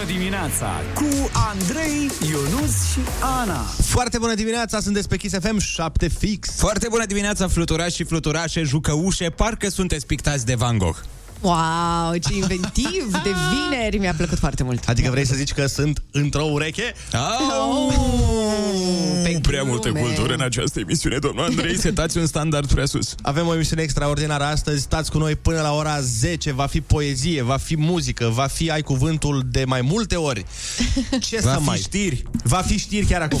Bună dimineața cu Andrei, Ionus și Ana. Foarte bună dimineața, sunteți pe Kiss FM 7 fix. Foarte bună dimineața, fluturași și fluturașe, jucăușe, parcă sunteți pictați de Van Gogh. Wow, ce inventiv de vineri, mi-a plăcut foarte mult. Adică vrei să zici că sunt într-o ureche? Oh, pe prea multă glume. cultură în această emisiune, domnul Andrei, setați un standard prea sus. Avem o emisiune extraordinară astăzi, stați cu noi până la ora 10, va fi poezie, va fi muzică, va fi ai cuvântul de mai multe ori. Ce Va să fi mai... știri. Va fi știri chiar acum.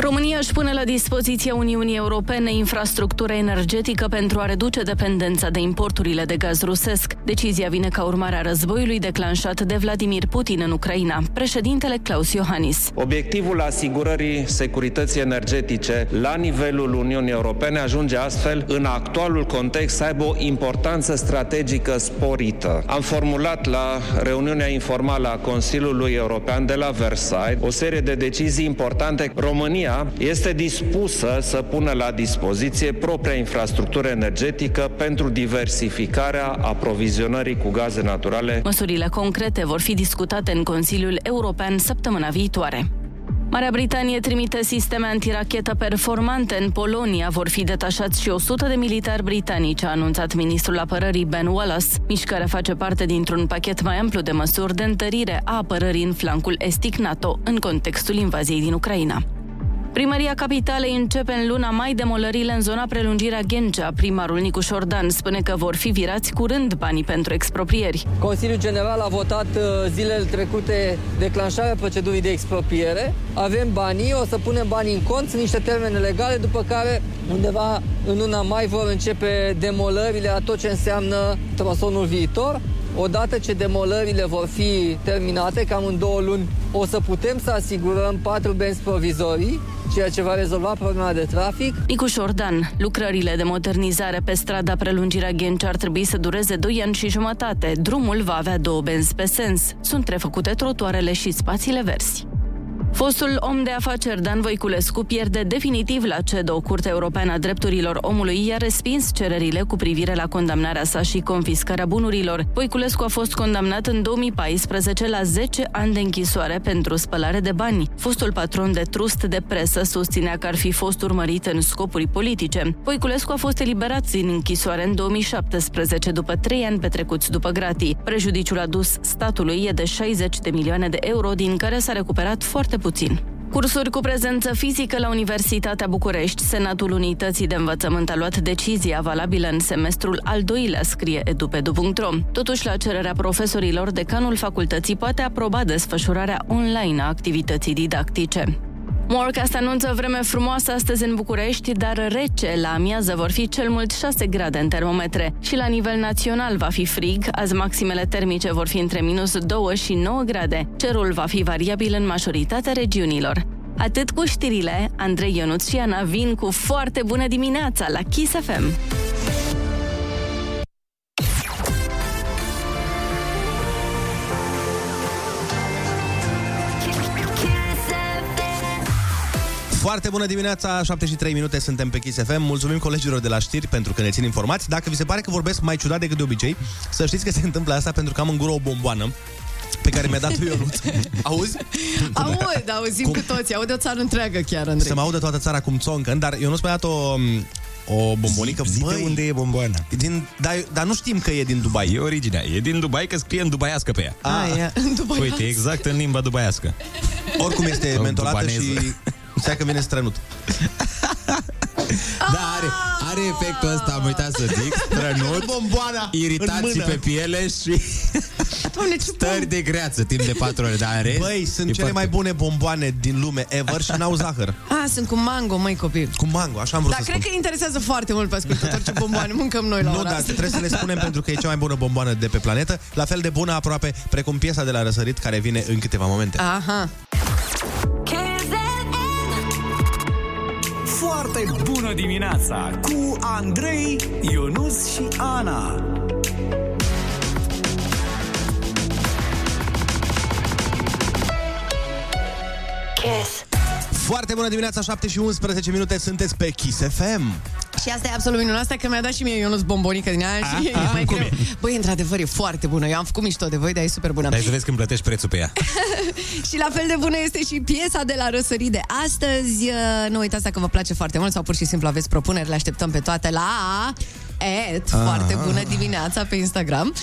România își pune la dispoziția Uniunii Europene infrastructură energetică pentru a reduce dependența de importurile de gaz rusesc. Decizia vine ca urmare a războiului declanșat de Vladimir Putin în Ucraina. Președintele Claus Iohannis. Obiectivul asigurării securității energetice la nivelul Uniunii Europene ajunge astfel în actualul context să aibă o importanță strategică sporită. Am formulat la reuniunea informală a Consiliului European de la Versailles o serie de decizii importante. România este dispusă să pună la dispoziție propria infrastructură energetică pentru diversificarea aprovizionării cu gaze naturale Măsurile concrete vor fi discutate în Consiliul European săptămâna viitoare. Marea Britanie trimite sisteme antirachetă performante în Polonia. Vor fi detașați și 100 de militari britanici, a anunțat ministrul apărării Ben Wallace. Mișcarea face parte dintr-un pachet mai amplu de măsuri de întărire a apărării în flancul estic NATO, în contextul invaziei din Ucraina. Primăria Capitalei începe în luna mai demolările în zona prelungirea Ghencea. Primarul Nicu Șordan spune că vor fi virați curând banii pentru exproprieri. Consiliul General a votat uh, zilele trecute declanșarea procedurii de expropriere. Avem banii, o să punem banii în cont, sunt niște termene legale, după care undeva în luna mai vor începe demolările a tot ce înseamnă trasonul viitor. Odată ce demolările vor fi terminate, cam în două luni, o să putem să asigurăm patru benzi provizorii, ceea ce va rezolva problema de trafic. Nicu Șordan, lucrările de modernizare pe strada prelungirea Ghencea ar trebui să dureze 2 ani și jumătate. Drumul va avea două benzi pe sens. Sunt refăcute trotuarele și spațiile verzi. Fostul om de afaceri Dan Voiculescu pierde definitiv la CEDO. Curtea Europeană a Drepturilor Omului i-a respins cererile cu privire la condamnarea sa și confiscarea bunurilor. Voiculescu a fost condamnat în 2014 la 10 ani de închisoare pentru spălare de bani. Fostul patron de trust de presă susținea că ar fi fost urmărit în scopuri politice. Voiculescu a fost eliberat din închisoare în 2017 după 3 ani petrecuți după gratii. Prejudiciul adus statului e de 60 de milioane de euro, din care s-a recuperat foarte puțin. Cursuri cu prezență fizică la Universitatea București. Senatul Unității de Învățământ a luat decizia valabilă în semestrul al doilea, scrie edupedu.ro. Totuși, la cererea profesorilor, decanul facultății poate aproba desfășurarea online a activității didactice. Morecast anunță vreme frumoasă astăzi în București, dar rece. La amiază vor fi cel mult 6 grade în termometre. Și la nivel național va fi frig. Azi maximele termice vor fi între minus 2 și 9 grade. Cerul va fi variabil în majoritatea regiunilor. Atât cu știrile, Andrei Ionuț și Ana vin cu foarte bună dimineața la Kiss FM. Foarte bună dimineața, 7 și 3 minute, suntem pe Kiss FM. Mulțumim colegilor de la știri pentru că ne țin informați. Dacă vi se pare că vorbesc mai ciudat decât de obicei, să știți că se întâmplă asta pentru că am în gură o bomboană pe care mi-a dat-o Ionuț. Auzi? Aud, auzim Cum? cu toții, aude o țară întreagă chiar, Andrei. Să mă audă toată țara cum țoncă, dar Ionuț mi-a dat o, o bombonică. Zi, zi de unde e bomboana. Din, dar, dar nu știm că e din Dubai. E originea. E din Dubai, că scrie în dubaiască pe ea. Ah, e, în Dubai. Uite, exact în limba dubaiască. Oricum este Sau mentolată dubaneză. și Stai că vine strănut. Da, are, are efectul ăsta, am uitat să zic, strănut, bomboana în iritații mână. pe piele și Doamne, ce stări de greață timp de 4 ore. Dar în rest, Băi, sunt e cele foarte- mai bune bomboane din lume ever și n-au zahăr. Ah, sunt cu mango, măi copil. Cu mango, așa am vrut Dar să cred spun. că interesează foarte mult pe ascultători ce bomboane mâncăm noi la Nu, ora dar asta. trebuie să le spunem pentru că e cea mai bună bomboană de pe planetă, la fel de bună aproape precum piesa de la răsărit care vine în câteva momente. Aha foarte bună dimineața cu Andrei, Ionus și Ana. Kiss. Foarte bună dimineața, 7 și 11 minute, sunteți pe Kiss FM. Și asta e absolut minunat, asta că mi-a dat și mie Ionuț bombonică din aia și A, e mai cum greu. e? Băi, într-adevăr, e foarte bună. Eu am făcut mișto de voi, dar e super bună. Dai să vezi când plătești prețul pe ea. Și la fel de bună este și piesa de la Răsărit de astăzi. Uh, Nu uitați dacă vă place foarte mult sau pur și simplu aveți propuneri, le așteptăm pe toate la et, foarte bună dimineața pe Instagram.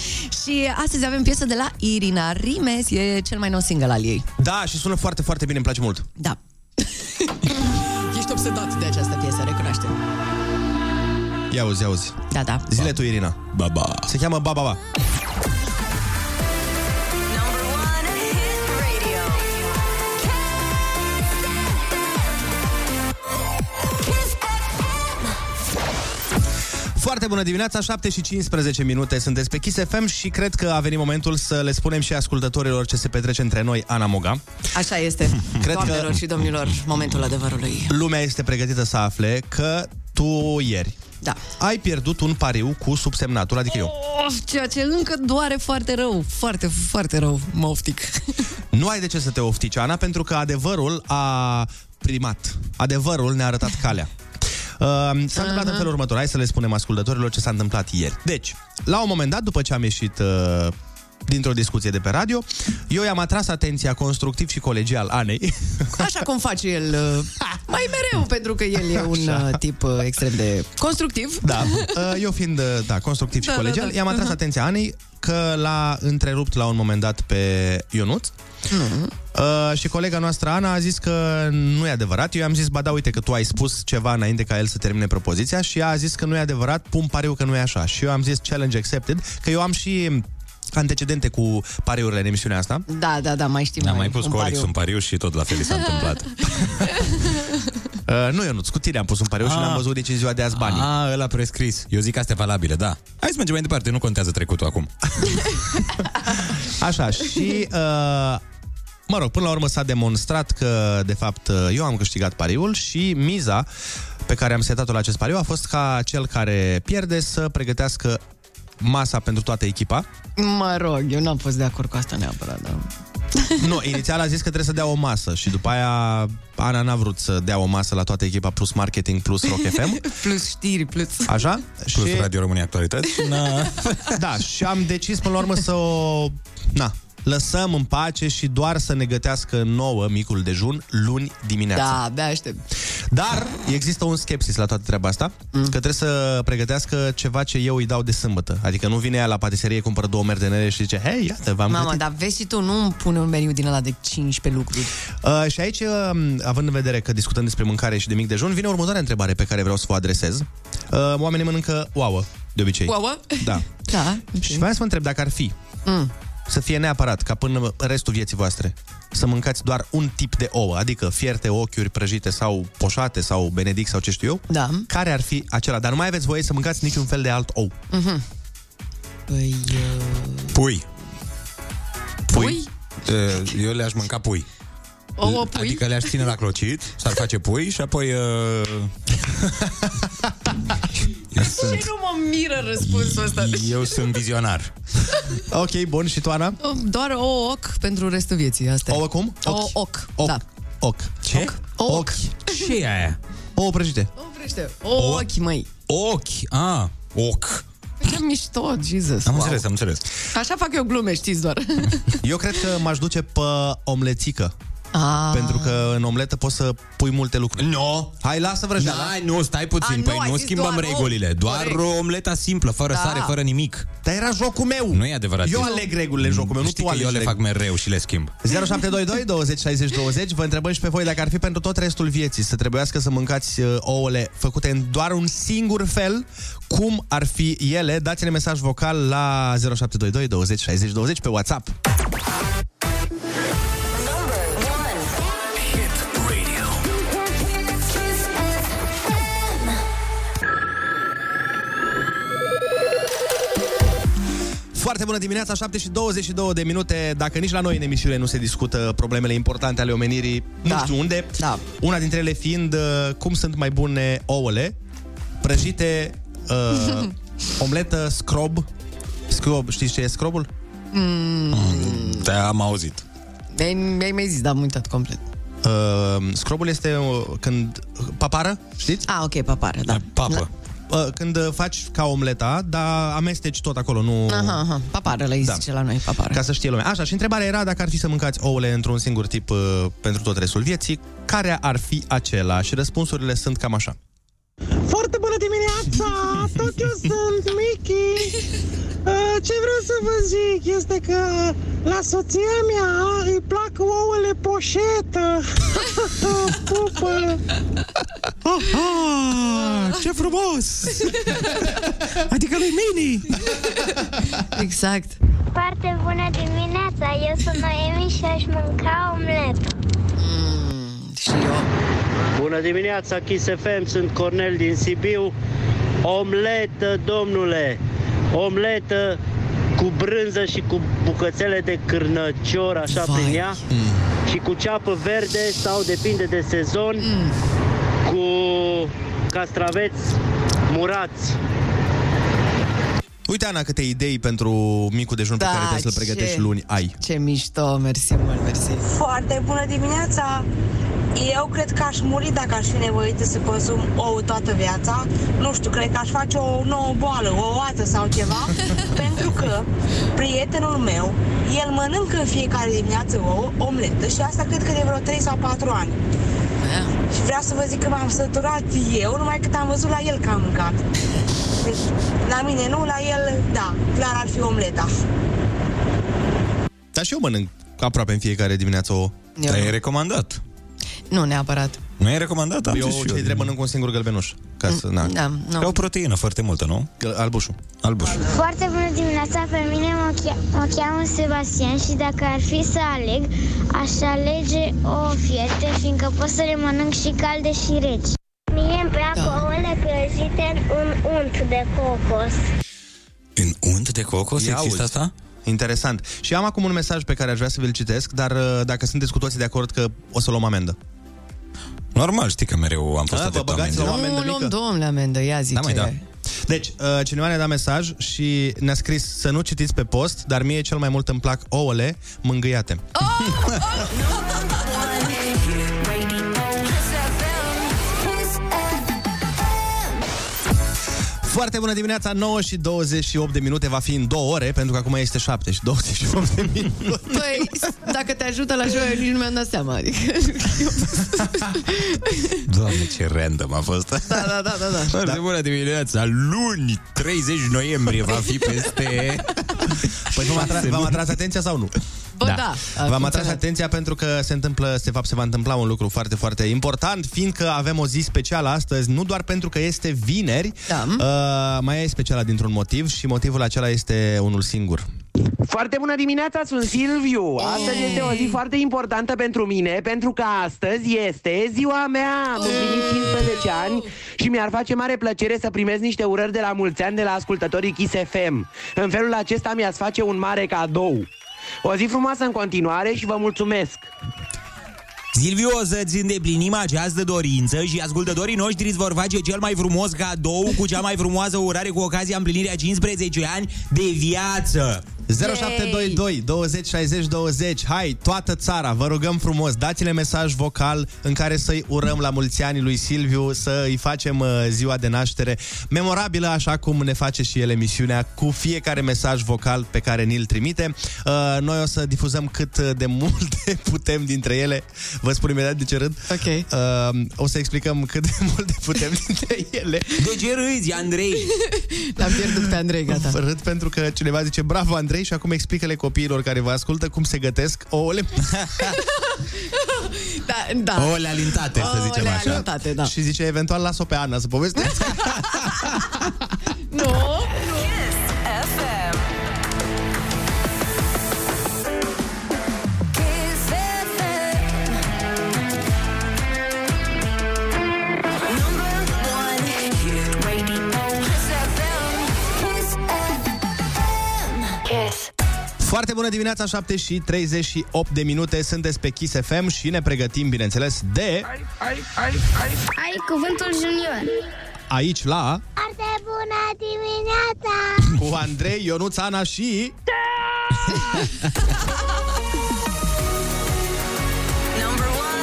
Și astăzi avem piesă de la Irina Rimes, e cel mai nou single al ei. Da, și sună foarte, foarte bine, îmi place mult. Da. Ia auzi, ia auzi. Da, da. Zile tu, Irina. Baba. Se cheamă Baba Ba. Number one hit radio. Kiss FM. Foarte bună dimineața, 7 și 15 minute sunteți pe Kiss FM și cred că a venit momentul să le spunem și ascultătorilor ce se petrece între noi, Ana Moga. Așa este. Cred Doamnelor că- și domnilor, momentul adevărului. Lumea este pregătită să afle că tu ieri Da. ai pierdut un pariu cu subsemnatul, adică eu. Of, ceea ce încă doare foarte rău. Foarte, foarte rău, mă oftic. Nu ai de ce să te oftici, Ana, pentru că adevărul a primat. Adevărul ne-a arătat calea. Uh, s-a întâmplat în felul următor. Hai să le spunem ascultătorilor ce s-a întâmplat ieri. Deci, la un moment dat, după ce am ieșit uh, dintr-o discuție de pe radio, eu i-am atras atenția constructiv și colegial Anei. Așa cum face el uh, mai mereu, pentru că el e un uh, tip uh, extrem de constructiv. Da, uh, eu fiind, uh, da, constructiv și Da, da, colegial, da. i-am atras atenția Anei că l-a întrerupt la un moment dat pe Ionuț. Uh, și colega noastră Ana a zis că nu e adevărat. Eu i-am zis, ba da, uite că tu ai spus ceva înainte ca el să termine propoziția și ea a zis că nu e adevărat, pun pariu că nu e așa. Și eu am zis challenge accepted, că eu am și antecedente cu pariurile în emisiunea asta. Da, da, da, mai știm. Am mai pus un cu Orix pariu. un pariu și tot la fel i s-a întâmplat. Uh, nu, Ionuț, cu tine am pus un pariu și Ah. ne-am văzut deci în ziua de azi banii. A, ăla prescris. Eu zic că astea valabile, da. Hai să mergem mai departe, nu contează trecutul acum. Așa, și... Uh, mă rog, până la urmă s-a demonstrat că, de fapt, uh, eu am câștigat pariul și miza pe care am setat-o la acest pariu a fost ca cel care pierde să pregătească masa pentru toată echipa. Mă rog, eu n-am fost de acord cu asta neapărat, da. Nu, inițial a zis că trebuie să dea o masă și după aia Ana n-a vrut să dea o masă la toată echipa plus marketing plus Rock FM. Plus știri, plus... Așa? Plus și, Radio România Actualități. Na. da, și am decis până la urmă să o... Na, lăsăm în pace și doar să ne gătească nouă micul dejun luni dimineața. Da, abia aștept. Dar există un skepsis la toată treaba asta, mm. că trebuie să pregătească ceva ce eu îi dau de sâmbătă. Adică nu vine ea la patiserie, cumpără două merdenele și zice, hei, iată, v-am Mamă, gătit. dar vezi și tu, nu îmi pune un meniu din ăla de 15 lucruri. Uh, și aici, uh, având în vedere că discutăm despre mâncare și de mic dejun, vine următoarea întrebare pe care vreau să vă adresez. Uh, oamenii mănâncă ouă, de obicei. Ouă? Da. Da. Și vreau să vă întreb dacă ar fi Mm. Să fie neapărat ca până restul vieții voastre să mâncați doar un tip de ouă, adică fierte, ochiuri prăjite sau poșate sau benedict sau ce știu eu, Da. care ar fi acela? Dar nu mai aveți voie să mâncați niciun fel de alt ou. Păi... Uh... Pui. Pui? Uh, Eu le-aș mânca pui. Ouă pui? Adică le-aș ține la clocit, s-ar face pui și apoi... Uh... eu, Ce sunt, nu mă miră răspunsul ăsta? eu sunt vizionar. Ok, bun. Și tu, Ana? Doar o oc pentru restul vieții, asta e. Ouă cum? O Ochi. oc, Ochi. da. Oc. Ce? O oc. Ce e aia? Ouă prăjite. O vrește. O ochi, măi. Ochi. Ah, oc. Ce mișto, Jesus. Am wow. înțeles, am înțeles. Așa fac eu glume, știți doar. Eu cred că m-aș duce pe omlețică. Ah. Pentru că în omletă poți să pui multe lucruri. No. Hai, lasă vrăjeala. Da, nu, stai puțin, A, nu, păi ai nu zis schimbăm doar regulile. ou. Doar Corect. omleta simplă, fără Da. sare, fără nimic. Dar era jocul meu. Nu e adevărat. Eu Deci- aleg regulile în jocul meu, nu Știi tu că alegi eu le fac regulile. mereu și le schimb. 0722 20 60 20 Vă întrebăm și pe voi dacă ar fi pentru tot restul vieții Să trebuiască să mâncați uh, ouăle făcute în doar un singur fel Cum ar fi ele? Dați-ne mesaj vocal la 0722 20 60 20 pe WhatsApp Foarte bună dimineața, 7 și 22 de minute Dacă nici la noi în emisiune nu se discută problemele importante ale omenirii Nu Da. știu unde Da. Una dintre ele fiind uh, cum sunt mai bune ouăle Prăjite, uh, omletă, scrob Scrob, știți ce e scrobul? Da, am auzit. Mi-ai mi-ai mai zis, dar am uitat complet. Uh, scrobul este uh, când... Papară, știți? Ah, ok, papară, da. Papă. Uh, când uh, faci ca omleta, dar amesteci tot acolo, nu... Aha, aha, papară le Da. zice la noi, papară. Ca să știe lumea. Așa, și întrebarea era dacă ar fi să mâncați ouăle într-un singur tip uh, pentru tot restul vieții, care ar fi acela? Și răspunsurile sunt cam așa. Foarte bună dimineața! Tot eu sunt Mickey. Uh, Ce vreau să vă zic este că la soția mea îi plac ouăle poșetă. Pupă! Ah, ce frumos! adică lui Mini! Exact. Foarte bună dimineața, eu sunt Noemi și aș mânca omletă. Și eu. Bună dimineața, Kiss FM, sunt Cornel din Sibiu. Omletă, domnule! Omletă cu brânză și cu bucățele de cârnăcior, așa Vai. prin ea, și cu ceapă verde sau depinde de sezon, cu castraveți murați. Uite, Ana, câte idei pentru micul dejun Da, pe care trebuie să-l pregătești ce- luni ai. Ce mișto, mersi mult, mersi. Foarte bună dimineața! Eu cred că aș muri dacă aș fi nevoită să consum ou toată viața. Nu știu, cred că aș face o nouă boală, o oată sau ceva, pentru că prietenul meu, el mănâncă în fiecare dimineață o omletă și asta cred că de vreo 3 sau 4 ani. Și vreau să vă zic că m-am săturat eu, numai cât am văzut la el că am mâncat. Deci, la mine nu, la el, da, clar ar fi omleta. Dar și eu mănânc aproape în fiecare dimineață o... Eu Dar nu. e recomandat. Nu neapărat. Nu e recomandat? Am Eu zis și ce drept mănânc un singur gălbenuș. Ca să, na, Da, nu. Ca o proteină foarte multă, nu? găl- albușul. Albuș. Foarte bună dimineața, pe mine mă, chia- mă cheamă Sebastian și dacă ar fi să aleg, aș alege o fierte, fiindcă pot să le mănânc și calde și reci. Mie îmi plac Da. ouăle prăjite în unt de cocos. În unt de cocos Ia există auzi. asta? Interesant. Și am acum un mesaj pe care aș vrea să vi-l citesc, dar uh, dacă sunteți cu toții de acord că o să luăm amendă. Normal, știi că mereu am fost A, atent vă pe băgați amendă. la o amendă Nu, luăm, mică? domnule, amendă, ia zi Da, ce mai da. e. Deci, uh, cineva ne-a dat mesaj și ne-a scris să nu citiți pe post, dar mie cel mai mult îmi plac ouăle mângâiate. Foarte bună dimineața, 9 și 28 de minute, va fi în 2 ore, pentru că acum este 7 și 28 de minute. Păi, dacă te ajută la joia, nici nu mi-am dat seama. Adică... Doamne, ce random a fost. Da, da, da, da, da. Foarte bună dimineața, luni 30 noiembrie va fi peste... Păi v-am, atra- v-am atras atenția sau nu? Bă, da. a V-am atras funcționat. atenția pentru că se întâmplă, se, fapt, se va întâmpla un lucru foarte, foarte important, fiindcă avem o zi specială astăzi, nu doar pentru că este vineri, Da. uh, mai e specială dintr-un motiv și motivul acela este unul singur. Foarte bună dimineața, sunt Silviu. Astăzi este o zi foarte importantă pentru mine, pentru că astăzi este ziua mea. Am împlinit 15 ani și mi-ar face mare plăcere să primesc niște urări de la mulți ani de la ascultătorii Kiss FM. În felul acesta mi-ați face un mare cadou. O zi frumoasă în continuare și vă mulțumesc! Silviu, o să-ți îndeplinim această dorință și ascultătorii noștri îți vor face cel mai frumos cadou cu cea mai frumoasă urare cu ocazia împlinirii a 15 ani de viață. 0722 20 60 20 Hai, toată țara, vă rugăm frumos Dați-ne mesaj vocal în care să-i urăm la mulți ani lui Silviu Să îi facem uh, ziua de naștere Memorabilă așa cum ne face și el emisiunea Cu fiecare mesaj vocal pe care ni-l trimite uh, Noi o să difuzăm cât de multe putem dintre ele Vă spun imediat de ce râd Ok. uh, O să explicăm cât de multe putem dintre ele De ce râzi, Andrei? L-am pierdut pe Andrei, gata. Râd pentru că cineva zice Bravo Andrei și acum explică-le copiilor care vă ascultă Cum se gătesc ouăle Da, da. Ouăle alintate, să zicem Ouăle așa. alintate, da. Și zice eventual las-o pe Ana să povestească Nu? Foarte bună dimineața, 7 și 38 de minute Sunteți pe Kiss FM și ne pregătim, bineînțeles, de Ai cuvântul junior. aici la Foarte bună dimineața! cu Andrei, Ionuț, Ana și... Number one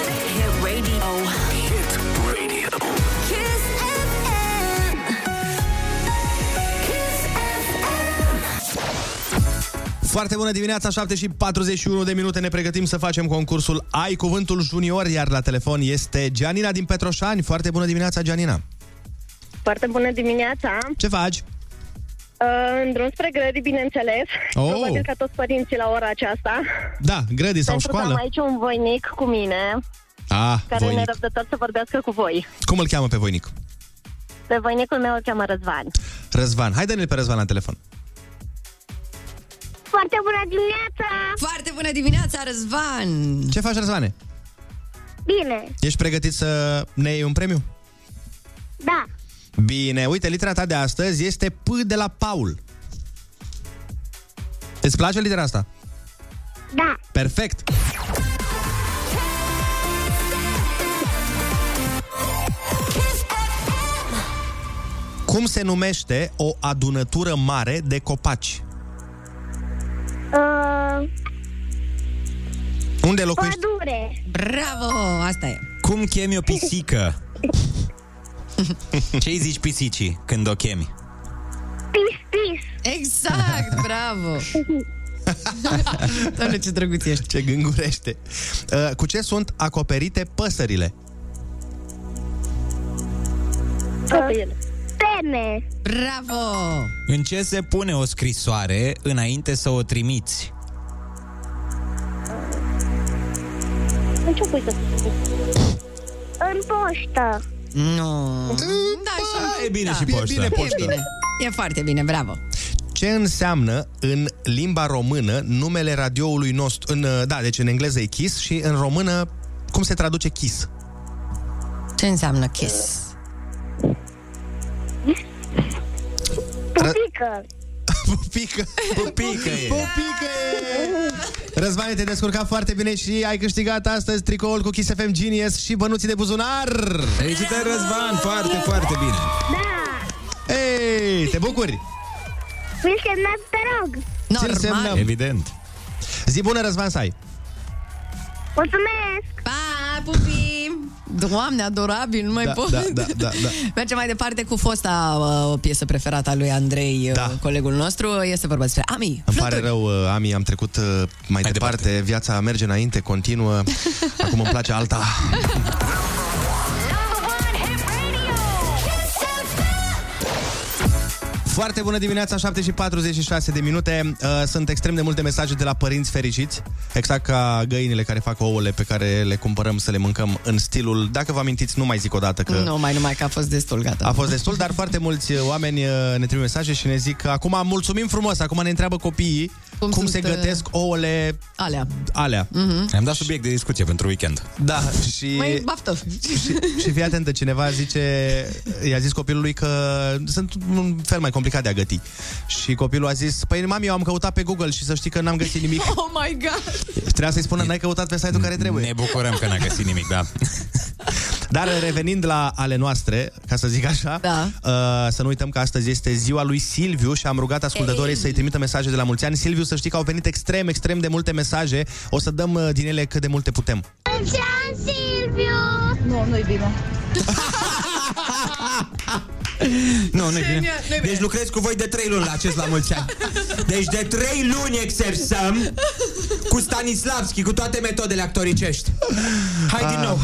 Foarte bună dimineața, 7 și 41 de minute ne pregătim să facem concursul Ai Cuvântul Junior, iar la telefon este Gianina din Petroșani. Foarte bună dimineața, Gianina. Foarte bună dimineața! Ce faci? Uh, în drum spre grădi, bineînțeles. Oh. Probabil ca toți părinții la ora aceasta. Da, grădi sau Pentru că școală? am aici un voinic cu mine, Ah, care ne voinic. răbdător să vorbească cu voi. Cum îl cheamă pe voinic? Pe voinicul meu îl cheamă Răzvan. Răzvan. Hai dă-ne pe Răzvan la telefon. Foarte bună dimineața! Foarte bună dimineața, Răzvan! Ce faci, Răzvane? Bine, Ești pregătit să ne iei un premiu? da. Bine, uite, litera ta de astăzi este P de la Paul. Îți place litera asta? Da. Perfect! Cum se numește o adunătură mare de copaci? Uh, Unde locuiești? pădure. Bravo! Asta e. Cum chemi o pisică? Ce-i zici pisicii când o chemi? Pis, pis. Exact, bravo! Doamne, ce drăguț ești. Ce gângurește. Uh, cu ce sunt acoperite păsările? Pene. Bravo! În ce se pune o scrisoare înainte să o trimiți? În ce pui să În poștă. Nu. Da, și e bine da. și poștă. E bine poștă. E bine. E foarte bine, bravo. Ce înseamnă în limba română numele radioului nostru? În, uh, da, deci în engleză e Kiss și în română cum se traduce Kiss? Ce înseamnă kiss? Pupică. Pupică! Pupică e! Pupică e! Răzvane, te-ai descurcat foarte bine și ai câștigat astăzi tricoul cu Kiss FM Genius și bănuții de buzunar! Felicitări, Răzvan! Foarte, foarte bine! Da. Ei, te bucuri? Mi-l semnați, te rog. Ți-l semnăm. Evident! Zi bună, Răzvan, să ai! Mulțumesc. Pa, pupi! Doamne, adorabil, nu mai Da, pot. da, da, da, da. Mergem mai departe cu fosta uh, piesă preferată a lui Andrei, Da. uh, colegul nostru. Este vorba despre Ami. Îmi pare rău, uh, Ami, am trecut uh, mai, mai departe. departe. Viața merge înainte, continuă. Acum îmi place alta. Foarte bună dimineața, 7 și 46 de minute. Uh, Sunt extrem de multe mesaje de la părinți fericiți, exact ca găinile care fac ouăle pe care le cumpărăm să le mâncăm în stilul, dacă vă amintiți, nu mai zic o dată că Nu, mai numai că a fost destul, gata. a fost destul, dar foarte mulți uh, oameni uh, ne trimit mesaje și ne zic că acum mulțumim frumos, acum ne întreabă copiii cum, cum se sunt, uh, gătesc ouăle Alea. alea. Mhm. Am dat subiect de discuție pentru weekend. Da, și... Mai baftă. Și fii atentă, cineva zice, i-a zis copilului că sunt un fel mai complicat de a găti. Și copilul a zis, păi mami, eu am căutat pe Google și să știi că n-am găsit nimic. Oh my god! Trebuia să-i spună, n-ai căutat pe site-ul care trebuie. Ne bucurăm că n-a găsit nimic, da. Dar revenind la ale noastre, ca să zic așa, Da. uh, să nu uităm că astăzi este ziua lui Silviu și am rugat ascultătorii Ei. să-i trimită mesaje de la mulți ani. Silviu, să știi că au venit extrem, extrem de multe mesaje. O să dăm uh, din ele cât de multe putem. Mulți ani, Silviu. Nu, nu-i bine. Nu, nu-i bine. Genial, nu-i bine. Deci lucrez cu voi de 3 luni la acest la mulți ani. Deci de 3 luni exersăm cu Stanislavski, cu toate metodele actoricești. Hai din nou.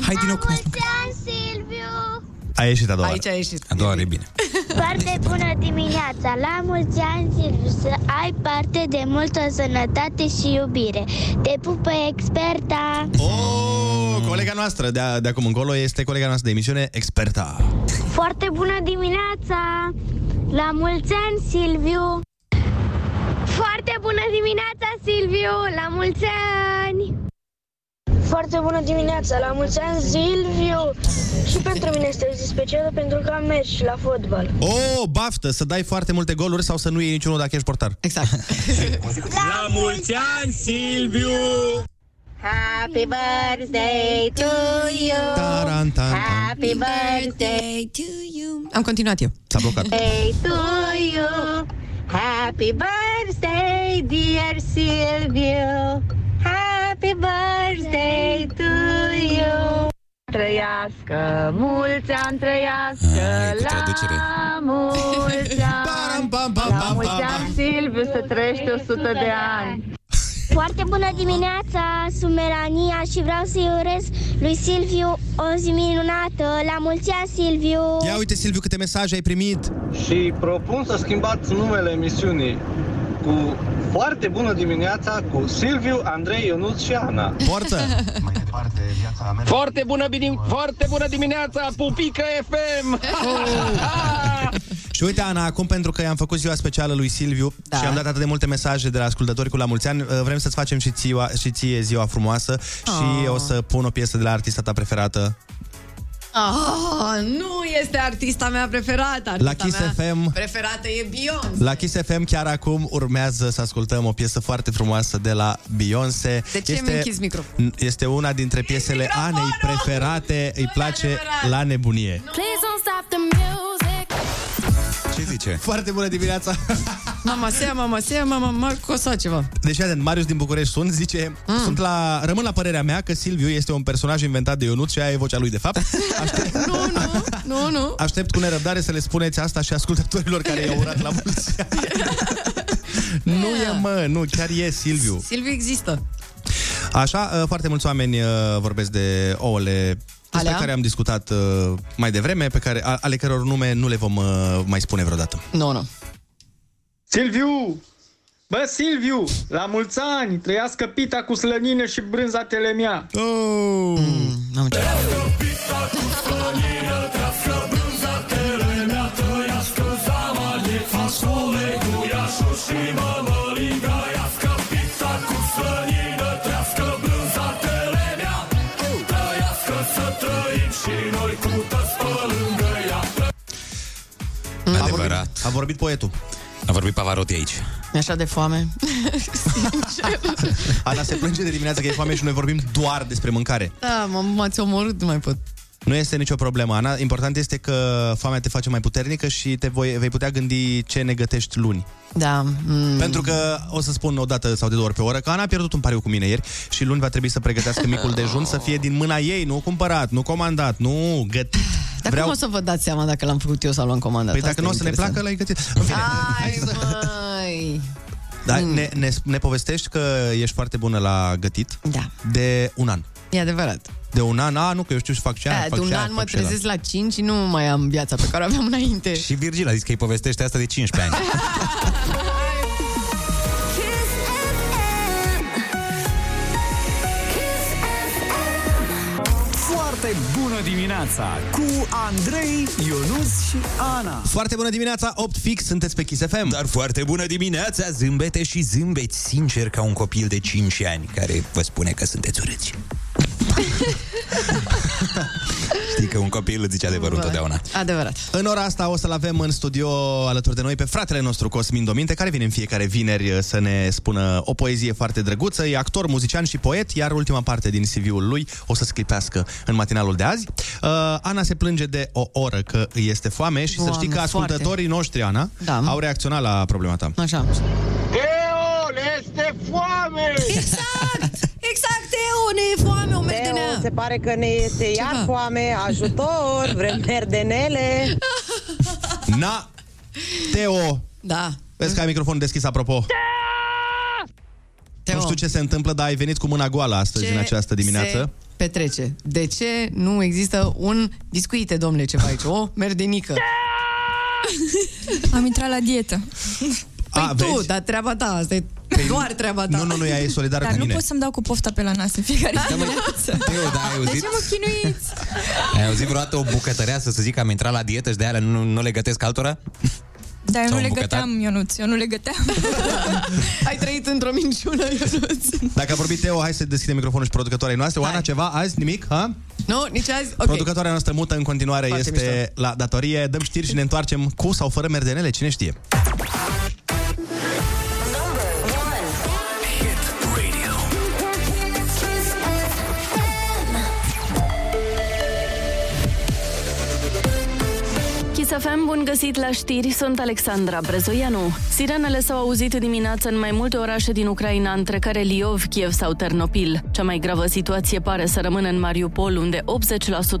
Hai din nou. cum Mulți ani, Silviu. A ieșit a doua Aici oară. a ieșit. A doua oară e bine. Foarte bună dimineața! La mulți ani, Silviu, să ai parte de multă sănătate și iubire. Te pupă experta! Oh, colega noastră de, de acum încolo este colega noastră de emisiune, experta. Foarte bună dimineața! La mulți ani, Silviu! Foarte bună dimineața, Silviu! La mulți ani! Foarte bună dimineața! La mulți ani, Silviu! Și pentru mine este o zi specială pentru că am mers și la fotbal. Oh, baftă, să dai foarte multe goluri sau să nu iei niciunul dacă ești portar. Exact. La mulți ani, Silviu! Happy birthday to you! Tarantan. Happy Birthday to you. Am continuat eu. S-a blocat. birthday to you! Happy birthday, dear Silvio! Happy birthday to you! Trăiască, mulți ani trăiască, Ai, cu traducere. la mulți ani, la mulți ani, Silviu, să trăiești 100 de ani. Foarte bună dimineața, sunt Melania și vreau să-i urez lui Silviu o zi minunată. La mulți ani, Silviu! Ia uite, Silviu, câte mesaje ai primit. Și propun să schimbați numele emisiunii cu foarte bună dimineața cu Silviu, Andrei, Ionuț și Ana. Forță! Foarte bună, bine, foarte bună dimineața, Pupică FM! Și uite, Ana, acum pentru că i-am făcut ziua specială lui Silviu da. și am dat atât de multe mesaje de la ascultători cu la mulți ani, vrem să-ți facem și, ție, și ție ziua frumoasă și Oh. o să pun o piesă de la artista ta preferată. Ah, nu este artista mea preferată. Artista La Kiss mea FM. preferată e Beyoncé. La Kiss FM chiar acum urmează să ascultăm o piesă foarte frumoasă de la Beyoncé. De ce mi-ai închis microfonul? Este una dintre piesele Anei preferate, îi place la nebunie. Please don't stop the music. Ce zice? Foarte bună dimineața! Mama sea, mama sea, mama, mama, cosa ceva. Deci, atent, Marius din București sunt, zice, mm. sunt la, rămân la părerea mea că Silviu este un personaj inventat de Ionut și aia e vocea lui de fapt. Nu, nu, nu, nu. Aștept cu nerăbdare să le spuneți asta și ascultătorilor care i-au urat la mulți ani. Nu e, mă, nu, chiar e Silviu. Silviu există. Așa, uh, foarte mulți oameni uh, vorbesc de ouăle despre Alea? care am discutat uh, mai devreme, pe care, a- ale căror nume nu le vom uh, mai spune vreodată. Nu, nu. Silviu! Bă, Silviu, la mulți ani, trăiască pita cu slănină și brânza telemea. Oh! Mm, Adevărat. A vorbit poetul. A vorbit Pavarotti aici. Mi așa de foame. Ana se plânge de dimineață că e foame și noi vorbim doar despre mâncare. Da, m- m-ați omorât, nu mai pot. Nu este nicio problemă, Ana. Important este că foamea te face mai puternică și te voi, vei putea gândi ce ne gătești luni. Da. Mm. Pentru că o să spun o dată sau de două ori pe oră că Ana a pierdut un pariu cu mine ieri și luni va trebui să pregătească micul dejun să fie din mâna ei, nu cumpărat, nu comandat, nu gătit. Dar cum o să vă dați seama dacă l-am făcut eu sau l-am comandat? Păi dacă Asta nu o e să ne interesant. placă, l-ai gătit. În fine, Ai, măi. da, ne, ne, ne povestești că ești foarte bună la gătit Da. de un an. E adevărat. De un an, a, nu, că eu știu și fac ce Da, fac de un și aia, an mă fac și ăla. trezesc la 5 și nu mai am viața pe care o aveam înainte. Și Virgil a zis că îi povestește asta de 15 ani. Foarte bună dimineața cu Andrei, Ionus și Ana. Foarte bună dimineața, 8 fix, sunteți pe Kiss FM. Dar foarte bună dimineața, zâmbete și zâmbeți sincer ca un copil de 5 ani care vă spune că sunteți urâți. Știi că un copil îți zice adevărul întotdeauna. Adevărat. În ora asta o să-l avem în studio alături de noi pe fratele nostru Cosmin Dominte, care vine în fiecare vineri uh, să ne spună o poezie foarte drăguță. E actor, muzician și poet, iar ultima parte din CV-ul lui o să sclipească în matinalul de azi. Uh, Ana se plânge de o oră că îi este foame și să Doamne, știi că ascultătorii foarte. noștri, Ana, Da. au reacționat la problema ta. Așa. Teo, le este foame! Exact! Exact, Teo, ne e foame, o merdenea. se pare că ne este iar Ceva. foame, ajutor, vrem merdenele. Na, Teo, Da. vezi că ai microfonul deschis apropo. Teo. Nu știu ce se întâmplă, dar ai venit cu mâna goală astăzi, Ce în această dimineață. se petrece? De ce nu există un discuite, domnule, ceva aici? O merdenică. Am intrat la dietă. Păi A, tu, vezi? dar treaba ta, asta e doar treaba ta. Nu, nu, nu, ea e solidară Dar cu nu mine. pot să-mi dau cu pofta pe la nas în fiecare dimineață. Teo, da, ai De auzit? ce mă chinuiți? Ai auzit vreodată o bucătăreasă să zic că am intrat la dietă și de alea nu, nu le gătesc altora? Dar eu Sau nu le un bucătar? găteam, Ionuț, eu nu le găteam. Ai trăit într-o minciună, Ionuț. Dacă a vorbit Teo, hai să deschidem microfonul și producătoarei noastre. Oana, ceva azi? Nimic? Ha? Nu, nici azi? Ok. Producătoarea noastră mută în continuare Foarte este la datorie. Dăm știri și ne întoarcem cu sau fără merdenele, cine știe. FM, bun găsit la știri, sunt Alexandra Brezoianu. Sirenele s-au auzit dimineața în mai multe orașe din Ucraina, între care Liov, Kiev sau Ternopil. Cea mai gravă situație pare să rămână în Mariupol, unde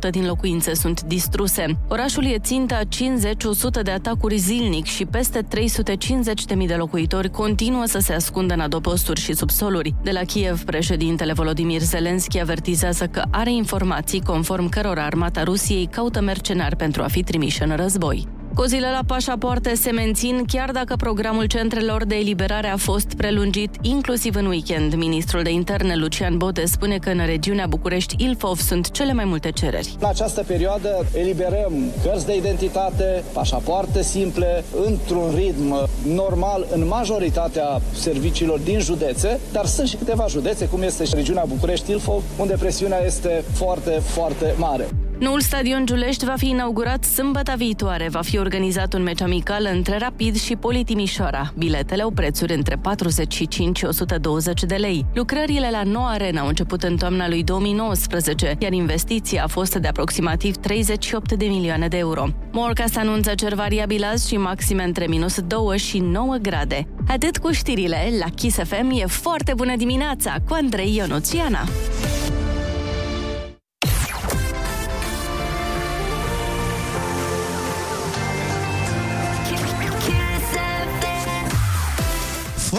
80% din locuințe sunt distruse. Orașul e ținta 50-100 de atacuri zilnic și peste 350.000 de locuitori continuă să se ascundă în adoposturi și subsoluri. De la Kiev, președintele Volodimir Zelenski avertizează că are informații conform cărora armata Rusiei caută mercenari pentru a fi trimiși în război. Cozile la pașapoarte se mențin chiar dacă programul centrelor de eliberare a fost prelungit inclusiv în weekend. Ministrul de interne Lucian Bode spune că în regiunea București-Ilfov sunt cele mai multe cereri. În această perioadă eliberăm cărți de identitate, pașapoarte simple, într-un ritm normal în majoritatea serviciilor din județe, dar sunt și câteva județe, cum este și regiunea București-Ilfov, unde presiunea este foarte, foarte mare. Noul stadion Giulești va fi inaugurat sâmbătă viitoare. Va fi organizat un meci amical între Rapid și Poli Timișoara. Biletele au prețuri între 45 și 120 de lei. Lucrările la noua arena au început în toamna lui 2019, iar investiția a fost de aproximativ 38 de milioane de euro. Morca se anunță cer variabil azi și maxime între minus 2 și 9 grade. Atât cu știrile, la Kiss FM e foarte bună dimineața cu Andrei Ionuțiana.